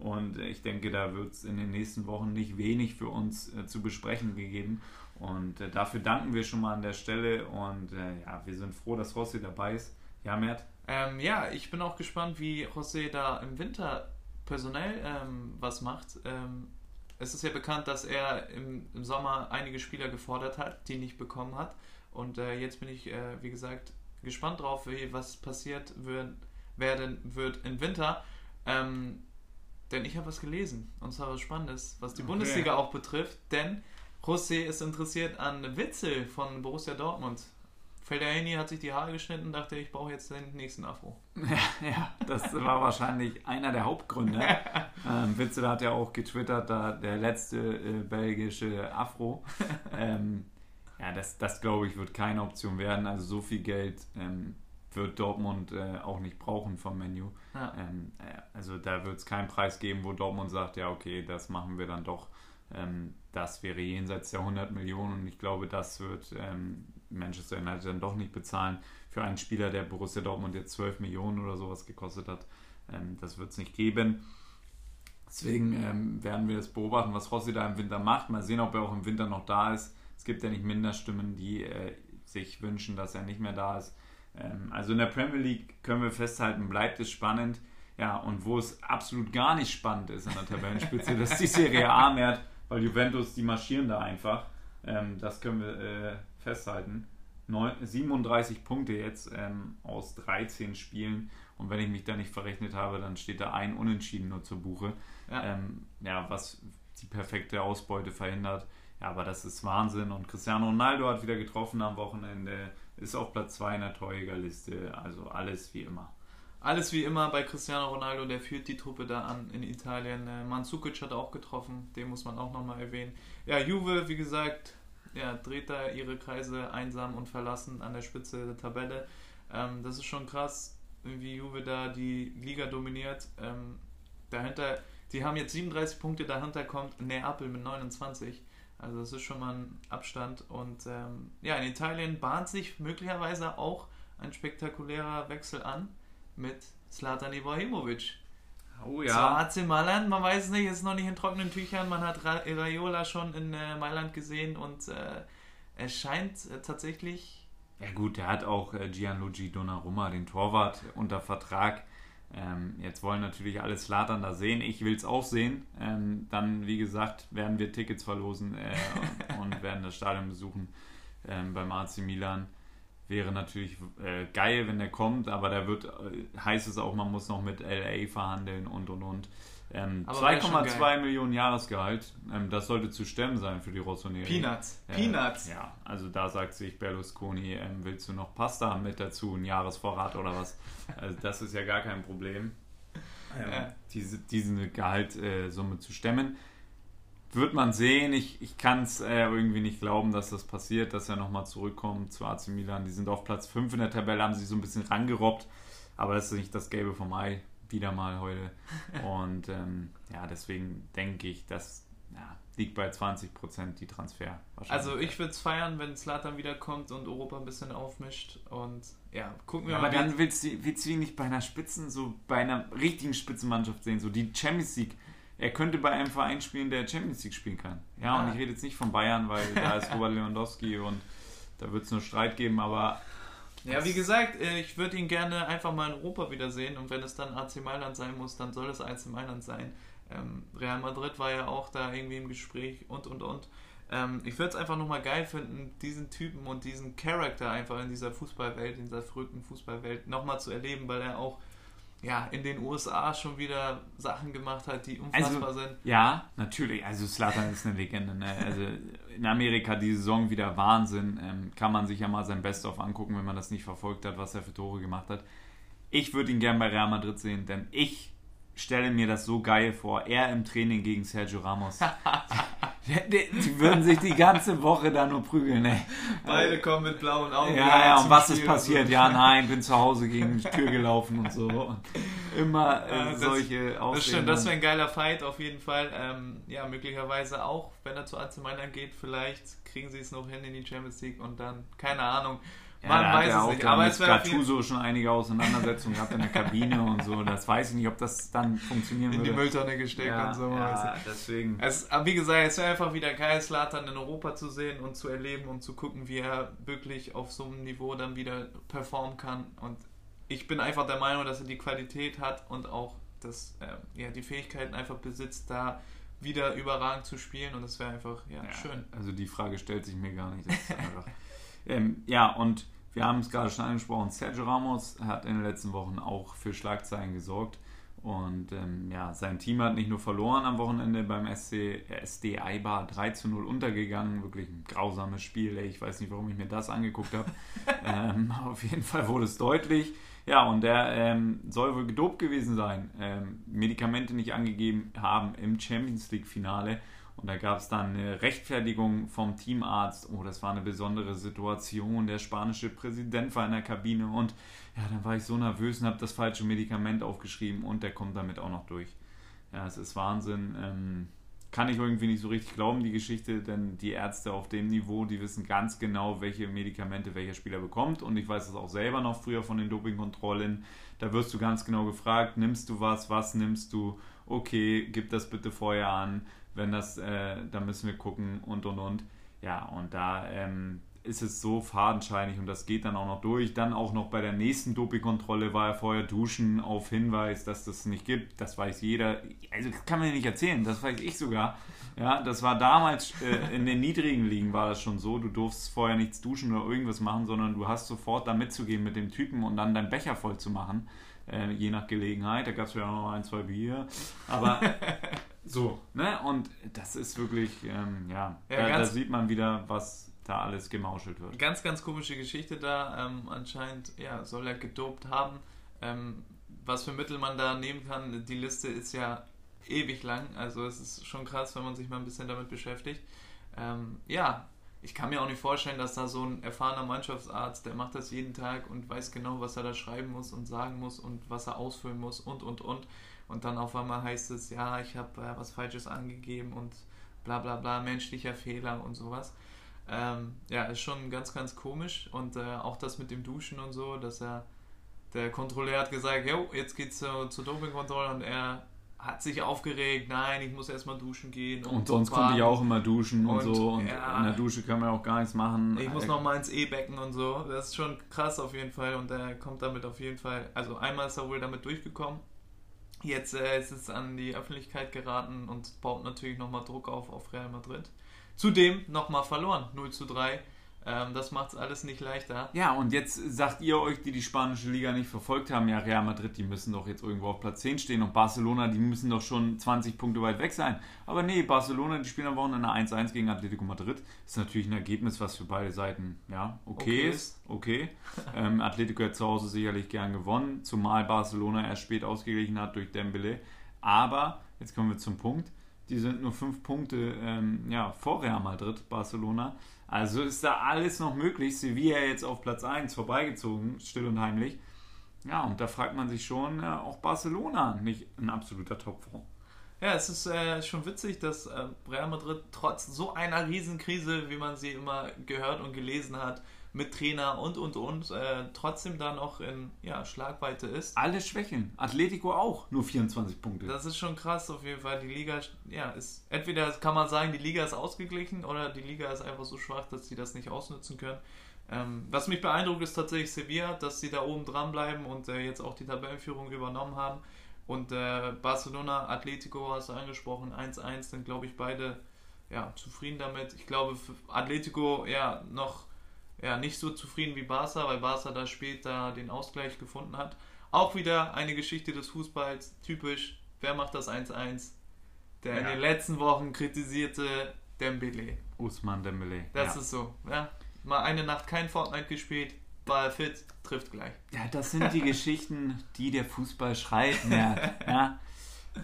Und ich denke, da wird es in den nächsten Wochen nicht wenig für uns äh, zu besprechen gegeben. Und äh, dafür danken wir schon mal an der Stelle. Und ja, wir sind froh, dass Rossi dabei ist. Ja, Mert? Ähm, ja, ich bin auch gespannt, wie José da im Winter personell ähm, was macht. Ähm, es ist ja bekannt, dass er im, im, Sommer einige Spieler gefordert hat, die nicht bekommen hat. Und äh, jetzt bin ich, äh, wie gesagt, gespannt drauf, wie, was passiert wird, werden wird im Winter. Ähm, denn ich habe was gelesen, und zwar was Spannendes, was die okay. Bundesliga auch betrifft. Denn José ist interessiert an Witzel von Borussia Dortmund. Fellaini hat sich die Haare geschnitten, dachte ich, brauche jetzt den nächsten Afro. Ja, ja, das war wahrscheinlich einer der Hauptgründe. ähm, Witzel hat ja auch getwittert, da der letzte äh, belgische Afro. Ähm, ja, das, das glaube ich, wird keine Option werden. Also so viel Geld ähm, wird Dortmund äh, auch nicht brauchen vom Menü. Ja. Ähm, äh, also da wird es keinen Preis geben, wo Dortmund sagt, ja, okay, das machen wir dann doch. Ähm, das wäre jenseits der 100 Millionen und ich glaube, das wird ähm, Manchester United dann doch nicht bezahlen für einen Spieler, der Borussia Dortmund jetzt 12 Millionen oder sowas gekostet hat. Ähm, das wird es nicht geben. Deswegen ähm, werden wir es beobachten, was Rossi da im Winter macht. Mal sehen, ob er auch im Winter noch da ist. Es gibt ja nicht minder Stimmen, die äh, sich wünschen, dass er nicht mehr da ist. Ähm, also in der Premier League können wir festhalten, bleibt es spannend. Ja, und wo es absolut gar nicht spannend ist in der Tabellenspitze, das ist die Serie A mehr, weil Juventus, die marschieren da einfach. Ähm, das können wir äh, festhalten. 37 Punkte jetzt ähm, aus 13 Spielen. Und wenn ich mich da nicht verrechnet habe, dann steht da ein Unentschieden nur zur Buche. Ja, ja was die perfekte Ausbeute verhindert. Ja, aber das ist Wahnsinn. Und Cristiano Ronaldo hat wieder getroffen am Wochenende, ist auf Platz 2 in der Torjägerliste. Also alles wie immer. Alles wie immer bei Cristiano Ronaldo, der führt die Truppe da an in Italien. Äh, Mandzukic hat auch getroffen, den muss man auch nochmal erwähnen. Ja, Juve, wie gesagt, ja, dreht da ihre Kreise einsam und verlassen an der Spitze der Tabelle. Ähm, das ist schon krass, wie Juve da die Liga dominiert. Ähm, dahinter, die haben jetzt 37 Punkte, dahinter kommt Neapel mit 29. Also das ist schon mal ein Abstand. Und ähm, ja, in Italien bahnt sich möglicherweise auch ein spektakulärer Wechsel an mit Slatan Ibrahimovic. Oh ja. Zwar AC Mailand, man weiß es nicht, ist noch nicht in trockenen Tüchern. Man hat Raiola schon in äh, Mailand gesehen und äh, es scheint äh, tatsächlich. Ja, gut, der hat auch äh, Gianluigi Donnarumma, den Torwart, unter Vertrag. Ähm, jetzt wollen natürlich alle Slatan da sehen. Ich will es auch sehen. Ähm, dann, wie gesagt, werden wir Tickets verlosen äh, und werden das Stadion besuchen ähm, beim AC Milan wäre natürlich äh, geil, wenn der kommt, aber da wird, äh, heißt es auch, man muss noch mit LA verhandeln und und und. Ähm, 2,2 Millionen Jahresgehalt, ähm, das sollte zu stemmen sein für die Rossoneri. Peanuts. Äh, Peanuts. Ja, also da sagt sich Berlusconi, ähm, willst du noch Pasta mit dazu, ein Jahresvorrat oder was? Also das ist ja gar kein Problem, ja. diese, diese Gehaltsumme zu stemmen wird man sehen. Ich, ich kann es äh, irgendwie nicht glauben, dass das passiert, dass er nochmal zurückkommt zu AC Milan. Die sind auf Platz 5 in der Tabelle, haben sich so ein bisschen rangerobbt. Aber das ist nicht das Gelbe vom Ei, wieder mal heute. Und ähm, ja, deswegen denke ich, dass ja, liegt bei 20% die Transfer. Also ich würde es feiern, wenn Slatan wiederkommt und Europa ein bisschen aufmischt. Und ja, gucken wir ja, mal. Aber dann willst du, willst du ihn nicht bei einer Spitzen, so bei einer richtigen Spitzenmannschaft sehen, so die Champions League er könnte bei einem Verein spielen, der Champions League spielen kann. Ja, ah. und ich rede jetzt nicht von Bayern, weil da ist Robert Lewandowski und da wird es nur Streit geben, aber. Ja, wie gesagt, ich würde ihn gerne einfach mal in Europa wiedersehen und wenn es dann AC Mailand sein muss, dann soll es AC Mailand sein. Ähm, Real Madrid war ja auch da irgendwie im Gespräch und und und. Ähm, ich würde es einfach nochmal geil finden, diesen Typen und diesen Charakter einfach in dieser Fußballwelt, in dieser verrückten Fußballwelt nochmal zu erleben, weil er auch ja, in den USA schon wieder Sachen gemacht hat, die unfassbar also, sind. Ja, natürlich. Also Slatan ist eine Legende. Ne? Also in Amerika die Saison wieder Wahnsinn. Ähm, kann man sich ja mal sein Best-of angucken, wenn man das nicht verfolgt hat, was er für Tore gemacht hat. Ich würde ihn gern bei Real Madrid sehen, denn ich stelle mir das so geil vor. Er im Training gegen Sergio Ramos. die würden sich die ganze Woche da nur prügeln, ey. Beide kommen mit blauen Augen. Ja, ja, und was Spiel ist passiert? So. Ja, nein, bin zu Hause gegen die Tür gelaufen und so. Und immer äh, das, solche Aussagen. Das stimmt, das wäre ein geiler Fight auf jeden Fall. Ähm, ja, möglicherweise auch, wenn er zu AC Mailand geht, vielleicht kriegen sie es noch hin in die Champions League und dann, keine Ahnung, man ja, weiß es nicht. Aber es wäre Gattuso schon einige Auseinandersetzungen gehabt in der Kabine und so. Das weiß ich nicht, ob das dann funktionieren in würde. In die Mülltonne gesteckt ja, und so. Ja, deswegen. Es, wie gesagt, es wäre einfach wieder geil, Slatan in Europa zu sehen und zu erleben und zu gucken, wie er wirklich auf so einem Niveau dann wieder performen kann. Und ich bin einfach der Meinung, dass er die Qualität hat und auch das, äh, ja, die Fähigkeiten einfach besitzt, da wieder überragend zu spielen. Und das wäre einfach ja, schön. Also die Frage stellt sich mir gar nicht. Das ist einfach ähm, ja, und wir haben es gerade schon angesprochen, Sergio Ramos hat in den letzten Wochen auch für Schlagzeilen gesorgt. Und ähm, ja, sein Team hat nicht nur verloren am Wochenende beim SC, SD Eibar 3 zu 0 untergegangen. Wirklich ein grausames Spiel. Ey. Ich weiß nicht, warum ich mir das angeguckt habe. ähm, auf jeden Fall wurde es deutlich. Ja, und der ähm, soll wohl gedopt gewesen sein. Ähm, Medikamente nicht angegeben haben im Champions League-Finale. Und da gab es dann eine Rechtfertigung vom Teamarzt. Oh, das war eine besondere Situation. Der spanische Präsident war in der Kabine und ja, dann war ich so nervös und habe das falsche Medikament aufgeschrieben und der kommt damit auch noch durch. Ja, es ist Wahnsinn. Ähm, kann ich irgendwie nicht so richtig glauben, die Geschichte, denn die Ärzte auf dem Niveau, die wissen ganz genau, welche Medikamente welcher Spieler bekommt. Und ich weiß das auch selber noch früher von den Dopingkontrollen. Da wirst du ganz genau gefragt, nimmst du was, was nimmst du? Okay, gib das bitte vorher an wenn das, äh, da müssen wir gucken und und und. Ja, und da ähm, ist es so fadenscheinig und das geht dann auch noch durch. Dann auch noch bei der nächsten Dopingkontrolle war er vorher duschen auf Hinweis, dass das nicht gibt. Das weiß jeder. Also das kann man ja nicht erzählen, das weiß ich sogar. Ja, das war damals äh, in den niedrigen Ligen war das schon so. Du durfst vorher nichts duschen oder irgendwas machen, sondern du hast sofort da mitzugehen mit dem Typen und dann deinen Becher voll zu machen. Äh, je nach Gelegenheit. Da gab es ja auch noch ein, zwei Bier. Aber So, ne? Und das ist wirklich, ähm, ja, ja da, da, sieht man wieder, was da alles gemauschelt wird. Ganz, ganz komische Geschichte da. Ähm, anscheinend, ja, soll er gedopt haben. Ähm, was für Mittel man da nehmen kann, die Liste ist ja ewig lang. Also es ist schon krass, wenn man sich mal ein bisschen damit beschäftigt. Ähm, ja, ich kann mir auch nicht vorstellen, dass da so ein erfahrener Mannschaftsarzt, der macht das jeden Tag und weiß genau, was er da schreiben muss und sagen muss und was er ausfüllen muss und und und und dann auf einmal heißt es, ja, ich habe äh, was Falsches angegeben und bla bla bla, menschlicher Fehler und sowas. Ähm, ja, ist schon ganz, ganz komisch und äh, auch das mit dem Duschen und so, dass er, der Kontrolleur hat gesagt, jo, jetzt geht's zur, zur Dopingkontrolle und er hat sich aufgeregt, nein, ich muss erstmal duschen gehen. Und, und sonst konnte ich auch immer duschen und, und so. Und ja, in der Dusche kann man auch gar nichts machen. Ich muss noch mal ins E-Becken und so. Das ist schon krass auf jeden Fall. Und er kommt damit auf jeden Fall. Also einmal ist er wohl damit durchgekommen. Jetzt äh, ist es an die Öffentlichkeit geraten und baut natürlich nochmal Druck auf auf Real Madrid. Zudem nochmal verloren, 0 zu 3 ähm, das macht es alles nicht leichter. Ja, und jetzt sagt ihr euch, die die spanische Liga nicht verfolgt haben, ja, Real Madrid, die müssen doch jetzt irgendwo auf Platz 10 stehen und Barcelona, die müssen doch schon 20 Punkte weit weg sein. Aber nee, Barcelona, die spielen am Wochenende 1-1 gegen Atletico Madrid. Ist natürlich ein Ergebnis, was für beide Seiten, ja, okay, okay. ist. Okay. ähm, Atletico hat zu Hause sicherlich gern gewonnen, zumal Barcelona erst spät ausgeglichen hat durch Dembele. Aber, jetzt kommen wir zum Punkt, die sind nur 5 Punkte ähm, ja, vor Real Madrid, Barcelona. Also ist da alles noch möglich. Sevilla jetzt auf Platz 1 vorbeigezogen, still und heimlich. Ja, und da fragt man sich schon, äh, auch Barcelona nicht ein absoluter Topform. Ja, es ist äh, schon witzig, dass äh, Real Madrid trotz so einer Riesenkrise, wie man sie immer gehört und gelesen hat, mit Trainer und und und äh, trotzdem da noch in ja, Schlagweite ist. Alle Schwächen. Atletico auch, nur 24 Punkte. Das ist schon krass auf jeden Fall. Die Liga ja, ist entweder kann man sagen, die Liga ist ausgeglichen oder die Liga ist einfach so schwach, dass sie das nicht ausnutzen können. Ähm, was mich beeindruckt, ist tatsächlich Sevilla, dass sie da oben dran bleiben und äh, jetzt auch die Tabellenführung übernommen haben. Und äh, Barcelona, Atletico hast du angesprochen, 1-1, sind glaube ich beide ja, zufrieden damit. Ich glaube, Atletico ja noch ja, nicht so zufrieden wie Barca, weil Barca da später den Ausgleich gefunden hat. Auch wieder eine Geschichte des Fußballs, typisch, wer macht das 1-1? Der ja. in den letzten Wochen kritisierte Dembele. Usman Dembele. Das ja. ist so, ja. Mal eine Nacht kein Fortnite gespielt, war fit, trifft gleich. Ja, das sind die Geschichten, die der Fußball schreibt. Ja. ja.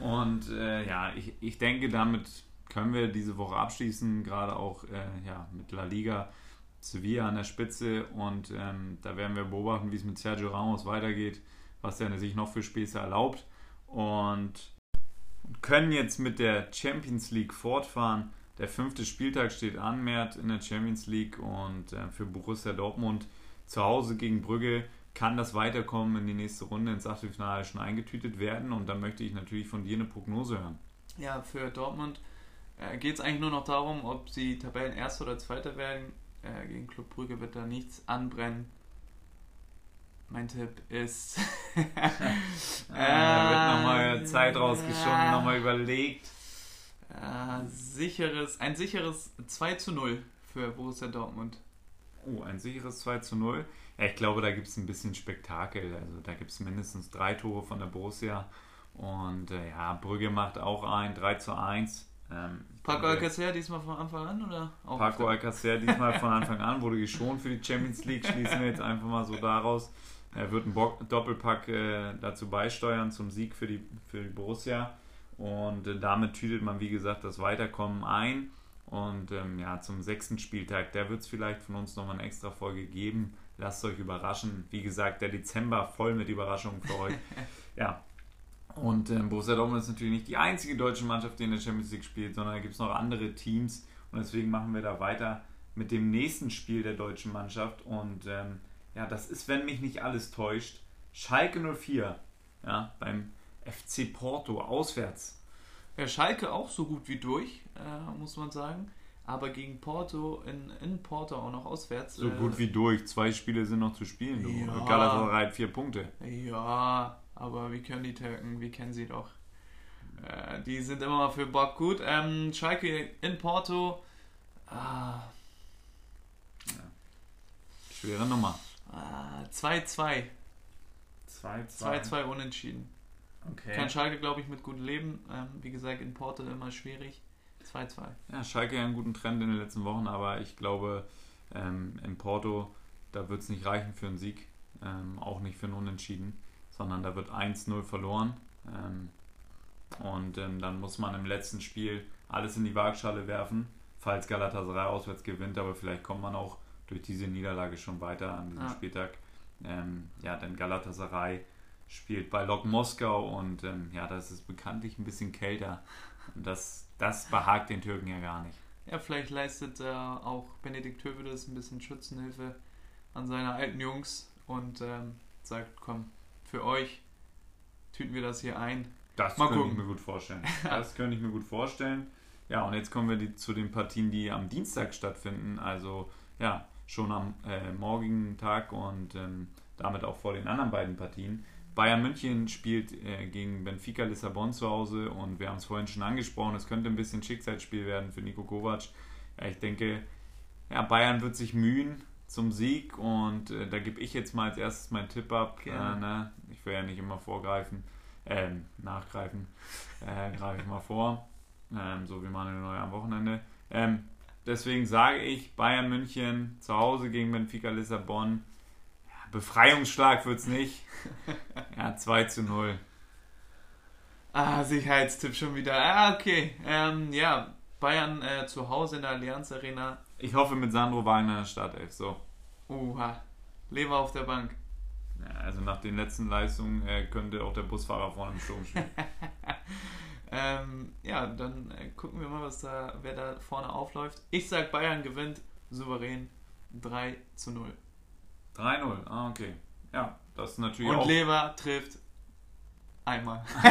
Und äh, ja, ich, ich denke, damit können wir diese Woche abschließen, gerade auch äh, ja, mit La Liga. Sevilla an der Spitze und ähm, da werden wir beobachten, wie es mit Sergio Ramos weitergeht, was er sich noch für Späße erlaubt und können jetzt mit der Champions League fortfahren. Der fünfte Spieltag steht an, Mert in der Champions League und äh, für Borussia Dortmund zu Hause gegen Brügge kann das Weiterkommen in die nächste Runde ins Achtelfinale schon eingetütet werden und dann möchte ich natürlich von dir eine Prognose hören. Ja, für Dortmund äh, geht es eigentlich nur noch darum, ob sie Tabellenerster oder Zweiter werden. Äh, gegen Club Brügge wird da nichts anbrennen. Mein Tipp ist. ah, da wird nochmal Zeit rausgeschoben, nochmal überlegt. Äh, sicheres, ein sicheres 2 zu 0 für Borussia Dortmund. Oh, ein sicheres 2 zu 0. Ja, ich glaube, da gibt es ein bisschen Spektakel. Also da gibt es mindestens drei Tore von der Borussia. Und äh, ja, Brügge macht auch ein 3 zu 1. Ähm, Paco Alcacer diesmal von Anfang an oder? Auch Paco Alcacer diesmal von Anfang an wurde geschont für die Champions League. Schließen wir jetzt einfach mal so daraus. Er wird einen Bo Doppelpack äh, dazu beisteuern zum Sieg für die, für die Borussia. Und äh, damit tütet man, wie gesagt, das Weiterkommen ein. Und ähm, ja, zum sechsten Spieltag, da wird es vielleicht von uns nochmal eine extra Folge geben. Lasst euch überraschen. Wie gesagt, der Dezember voll mit Überraschungen für euch. ja, und ähm, Borussia Dortmund ist natürlich nicht die einzige deutsche Mannschaft, die in der Champions League spielt, sondern da gibt es noch andere Teams. Und deswegen machen wir da weiter mit dem nächsten Spiel der deutschen Mannschaft. Und ähm, ja, das ist, wenn mich nicht alles täuscht, Schalke 04 ja, beim FC Porto auswärts. Ja, Schalke auch so gut wie durch, äh, muss man sagen. Aber gegen Porto, in, in Porto auch noch auswärts. So äh, gut wie durch. Zwei Spiele sind noch zu spielen. Du. Ja, Galatasaray vier Punkte. Ja, aber wir können die Türken, wir kennen sie doch. Äh, die sind immer mal für Bock gut. Ähm, Schalke in Porto. Ah. Ja. Schwere Nummer. 2-2. 2-2. 2-2 unentschieden. Okay. Kann Schalke, glaube ich, mit gut leben. Ähm, wie gesagt, in Porto immer schwierig. 2-2. Ja, Schalke ja einen guten Trend in den letzten Wochen, aber ich glaube, ähm, in Porto, da wird es nicht reichen für einen Sieg. Ähm, auch nicht für einen Unentschieden sondern da wird 1-0 verloren. Ähm, und ähm, dann muss man im letzten Spiel alles in die Waagschale werfen, falls Galatasaray auswärts gewinnt, aber vielleicht kommt man auch durch diese Niederlage schon weiter an diesem ja. Spieltag. Ähm, ja, denn Galatasaray spielt bei Lok Moskau und ähm, ja, das ist bekanntlich ein bisschen kälter. Und das, das behagt den Türken ja gar nicht. Ja, vielleicht leistet äh, auch Benedikt Hövedes ein bisschen Schützenhilfe an seine alten Jungs und ähm, sagt, komm, für euch tüten wir das hier ein. Das Mal könnte gucken. ich mir gut vorstellen. Das könnte ich mir gut vorstellen. Ja, und jetzt kommen wir die, zu den Partien, die am Dienstag stattfinden. Also ja, schon am äh, morgigen Tag und ähm, damit auch vor den anderen beiden Partien. Bayern München spielt äh, gegen Benfica Lissabon zu Hause und wir haben es vorhin schon angesprochen, es könnte ein bisschen Schicksalsspiel werden für Nico Kovac. Ja, ich denke, ja, Bayern wird sich mühen, zum Sieg und äh, da gebe ich jetzt mal als erstes meinen Tipp ab. Äh, ne? Ich will ja nicht immer vorgreifen, ähm, nachgreifen, äh, greife ich mal vor, ähm, so wie Manuel Neuer am Wochenende. Ähm, deswegen sage ich Bayern München zu Hause gegen Benfica Lissabon. Ja, Befreiungsschlag wird es nicht. ja, 2 zu 0. Ah, Sicherheitstipp schon wieder. Ah, okay. Ähm, ja, Bayern äh, zu Hause in der Allianz Arena ich hoffe mit Sandro Wagner in der Startelf. So. Oha. Leber auf der Bank. Ja, also nach den letzten Leistungen äh, könnte auch der Busfahrer vorne im Sturm spielen. ähm, ja, dann äh, gucken wir mal, was da, wer da vorne aufläuft. Ich sag Bayern gewinnt souverän 3 zu 0. 3-0, ah, okay. Ja, das ist natürlich Und auch... Leber trifft einmal.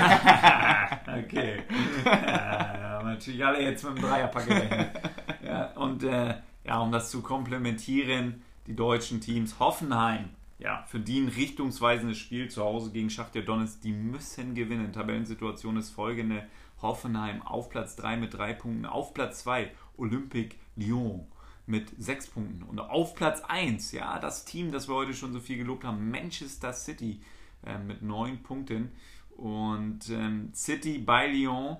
okay. ja, natürlich alle jetzt mit dem Dreierpack gerechnet. Ja, und äh, ja, um das zu komplementieren, die deutschen Teams Hoffenheim ja, verdienen richtungsweisendes Spiel zu Hause gegen Schachtja Donetsk. Die müssen gewinnen. Tabellensituation ist folgende. Hoffenheim auf Platz 3 mit 3 Punkten, auf Platz 2 Olympique Lyon mit 6 Punkten und auf Platz 1, ja, das Team, das wir heute schon so viel gelobt haben, Manchester City äh, mit 9 Punkten und ähm, City bei Lyon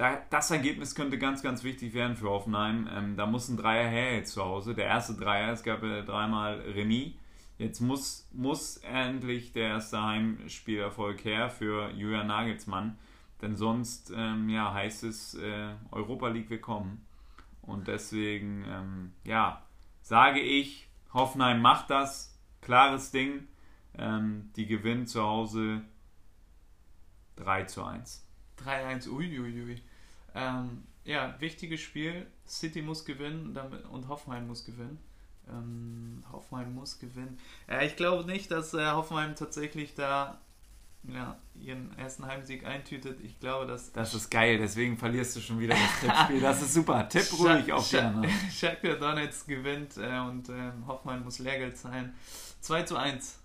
da, das Ergebnis könnte ganz, ganz wichtig werden für Hoffenheim. Ähm, da muss ein Dreier her jetzt zu Hause. Der erste Dreier, es gab ja dreimal Remis. Jetzt muss, muss endlich der erste Heimspielerfolg her für Julian Nagelsmann. Denn sonst ähm, ja, heißt es äh, Europa League willkommen. Und deswegen, ähm, ja, sage ich, Hoffenheim macht das. Klares Ding. Ähm, die gewinnt zu Hause 3 zu 1. 3-1, uiuiui. Ähm, ja, wichtiges Spiel. City muss gewinnen und Hoffenheim muss gewinnen. Ähm, Hoffenheim muss gewinnen. Ja, ich glaube nicht, dass äh, Hoffenheim tatsächlich da ja, ihren ersten Heimsieg eintütet. Ich glaube, dass. Das ist geil, deswegen verlierst du schon wieder das Tippspiel. Das ist super. Tipp ruhig auf die anderen. Shakhtar Donetsk gewinnt äh, und äh, Hoffenheim muss Lehrgeld sein. 2 zu 1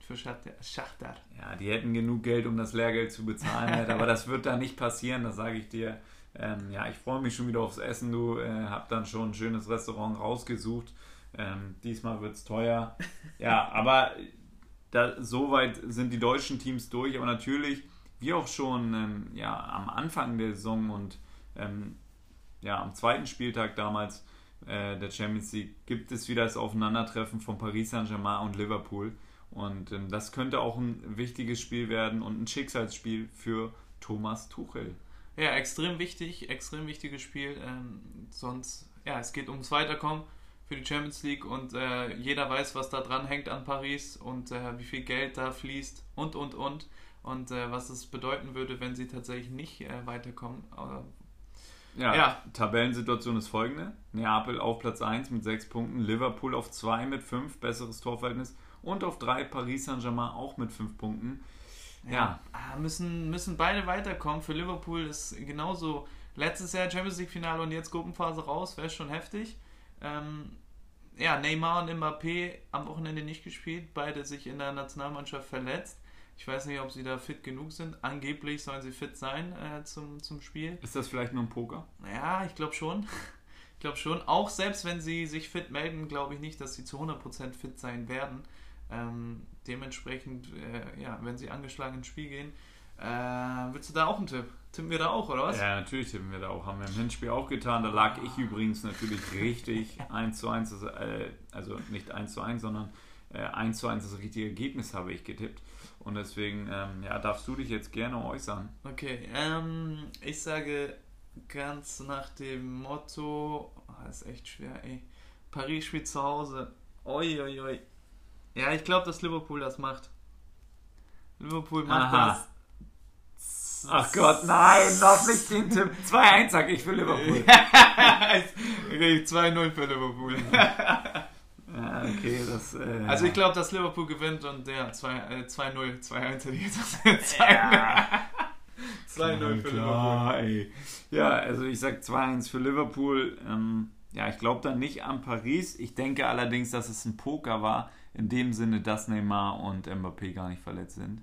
für Schachter. Ja, die hätten genug Geld, um das Lehrgeld zu bezahlen, aber das wird da nicht passieren, das sage ich dir. Ähm, ja, ich freue mich schon wieder aufs Essen. Du äh, hab dann schon ein schönes Restaurant rausgesucht. Ähm, diesmal wird es teuer. Ja, aber da, soweit sind die deutschen Teams durch. Aber natürlich, wie auch schon ähm, ja, am Anfang der Saison und ähm, ja, am zweiten Spieltag damals äh, der Champions League gibt es wieder das Aufeinandertreffen von Paris Saint-Germain und Liverpool. Und ähm, das könnte auch ein wichtiges Spiel werden und ein Schicksalsspiel für Thomas Tuchel. Ja, extrem wichtig, extrem wichtiges Spiel. Ähm, sonst, ja, es geht ums Weiterkommen für die Champions League und äh, jeder weiß, was da dran hängt an Paris und äh, wie viel Geld da fließt und und und und äh, was es bedeuten würde, wenn sie tatsächlich nicht äh, weiterkommen. Ja, ja, Tabellensituation ist folgende: Neapel auf Platz 1 mit 6 Punkten, Liverpool auf 2 mit 5, besseres Torverhältnis und auf 3 Paris Saint-Germain auch mit 5 Punkten. Ja. Ah, müssen, müssen beide weiterkommen. Für Liverpool ist genauso letztes Jahr Champions League Finale und jetzt Gruppenphase raus, wäre schon heftig. Ähm, ja, Neymar und Mbappé am Wochenende nicht gespielt, beide sich in der Nationalmannschaft verletzt. Ich weiß nicht, ob sie da fit genug sind. Angeblich sollen sie fit sein äh, zum, zum Spiel. Ist das vielleicht nur ein Poker? Ja, ich glaube schon. Ich glaube schon. Auch selbst wenn sie sich fit melden, glaube ich nicht, dass sie zu 100% fit sein werden. Ähm, dementsprechend, äh, ja, wenn sie angeschlagen ins Spiel gehen, äh, willst du da auch einen Tipp? Tippen wir da auch, oder was? Ja, natürlich tippen wir da auch. Haben wir im Hinspiel auch getan. Da lag ich übrigens natürlich richtig 1 zu 1, äh, also nicht 1 zu 1, sondern äh, 1 zu 1 das richtige Ergebnis habe ich getippt. Und deswegen ähm, ja, darfst du dich jetzt gerne äußern. Okay, ähm, ich sage ganz nach dem Motto, oh, ist echt schwer, ey. Paris spielt zu Hause. Oi, oi, oi. Ja, ich glaube, dass Liverpool das macht. Liverpool macht Aha. das. Ach Gott, nein, noch nicht den Tipp. 2-1 sag ich für Liverpool. 2-0 für Liverpool. Ja, okay, das. Äh, also ich glaube, dass Liverpool gewinnt und der 2-0, 2-1 hätte ich jetzt 2-0 für Liverpool. Ey. Ja, also ich sag 2-1 für Liverpool. Ähm, ja, ich glaube dann nicht an Paris. Ich denke allerdings, dass es ein Poker war, in dem Sinne, dass Neymar und Mbappé gar nicht verletzt sind.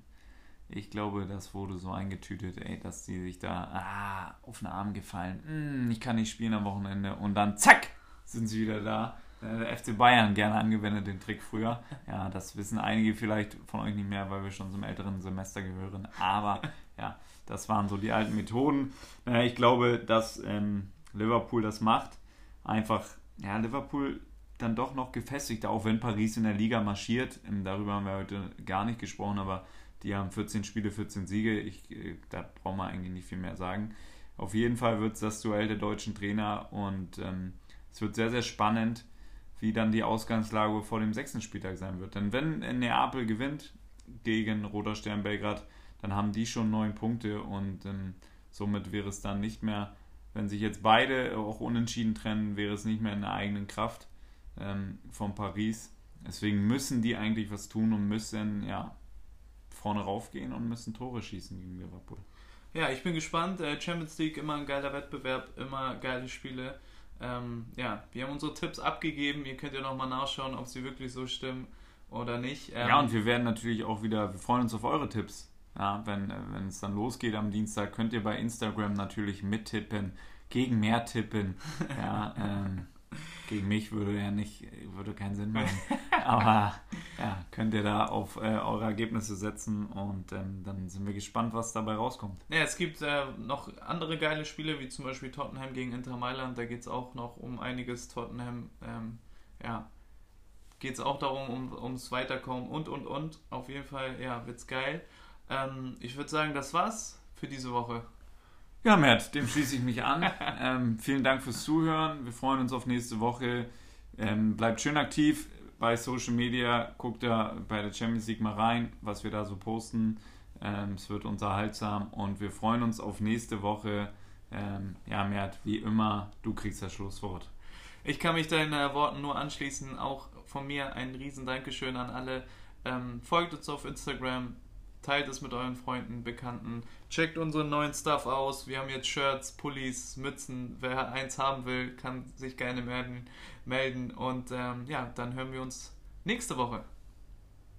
Ich glaube, das wurde so eingetütet, ey, dass die sich da ah, auf den Arm gefallen. Hm, ich kann nicht spielen am Wochenende. Und dann zack, sind sie wieder da. Äh, der FC Bayern gerne angewendet, den Trick früher. Ja, das wissen einige vielleicht von euch nicht mehr, weil wir schon zum älteren Semester gehören. Aber ja, das waren so die alten Methoden. Ich glaube, dass ähm, Liverpool das macht. Einfach, ja, Liverpool dann doch noch gefestigter, auch wenn Paris in der Liga marschiert. Ähm, darüber haben wir heute gar nicht gesprochen, aber die haben 14 Spiele, 14 Siege. Ich, äh, da brauchen wir eigentlich nicht viel mehr sagen. Auf jeden Fall wird es das Duell der deutschen Trainer und ähm, es wird sehr, sehr spannend, wie dann die Ausgangslage vor dem sechsten Spieltag sein wird. Denn wenn Neapel gewinnt gegen Roter Stern Belgrad, dann haben die schon neun Punkte und ähm, somit wäre es dann nicht mehr, wenn sich jetzt beide auch unentschieden trennen, wäre es nicht mehr in der eigenen Kraft ähm, von Paris. Deswegen müssen die eigentlich was tun und müssen ja vorne raufgehen und müssen Tore schießen gegen Liverpool. Ja, ich bin gespannt. Äh, Champions League immer ein geiler Wettbewerb, immer geile Spiele. Ähm, ja, wir haben unsere Tipps abgegeben. Ihr könnt ja nochmal nachschauen, ob sie wirklich so stimmen oder nicht. Ähm, ja, und wir werden natürlich auch wieder, wir freuen uns auf eure Tipps. Ja, wenn, äh, wenn es dann losgeht am Dienstag, könnt ihr bei Instagram natürlich mittippen, gegen mehr tippen. Ja, ähm, gegen mich würde ja nicht, würde keinen Sinn machen. Aber ja, könnt ihr da auf äh, eure Ergebnisse setzen und ähm, dann sind wir gespannt, was dabei rauskommt. Ja, es gibt äh, noch andere geile Spiele, wie zum Beispiel Tottenham gegen Inter Mailand. Da geht es auch noch um einiges. Tottenham, ähm, ja, geht es auch darum, um, ums Weiterkommen und, und, und. Auf jeden Fall, ja, wird's geil. Ähm, ich würde sagen, das war's für diese Woche. Ja, Matt, dem schließe ich mich an. ähm, vielen Dank fürs Zuhören. Wir freuen uns auf nächste Woche. Ähm, bleibt schön aktiv bei Social Media. Guckt da bei der Champions League mal rein, was wir da so posten. Ähm, es wird unterhaltsam und wir freuen uns auf nächste Woche. Ähm, ja, Mert, wie immer, du kriegst das Schlusswort. Ich kann mich deinen äh, Worten nur anschließen. Auch von mir ein riesen Dankeschön an alle. Ähm, folgt uns auf Instagram, teilt es mit euren Freunden, Bekannten, checkt unseren neuen Stuff aus. Wir haben jetzt Shirts, Pullis, Mützen. Wer eins haben will, kann sich gerne melden. Und ähm, ja, dann hören wir uns nächste Woche.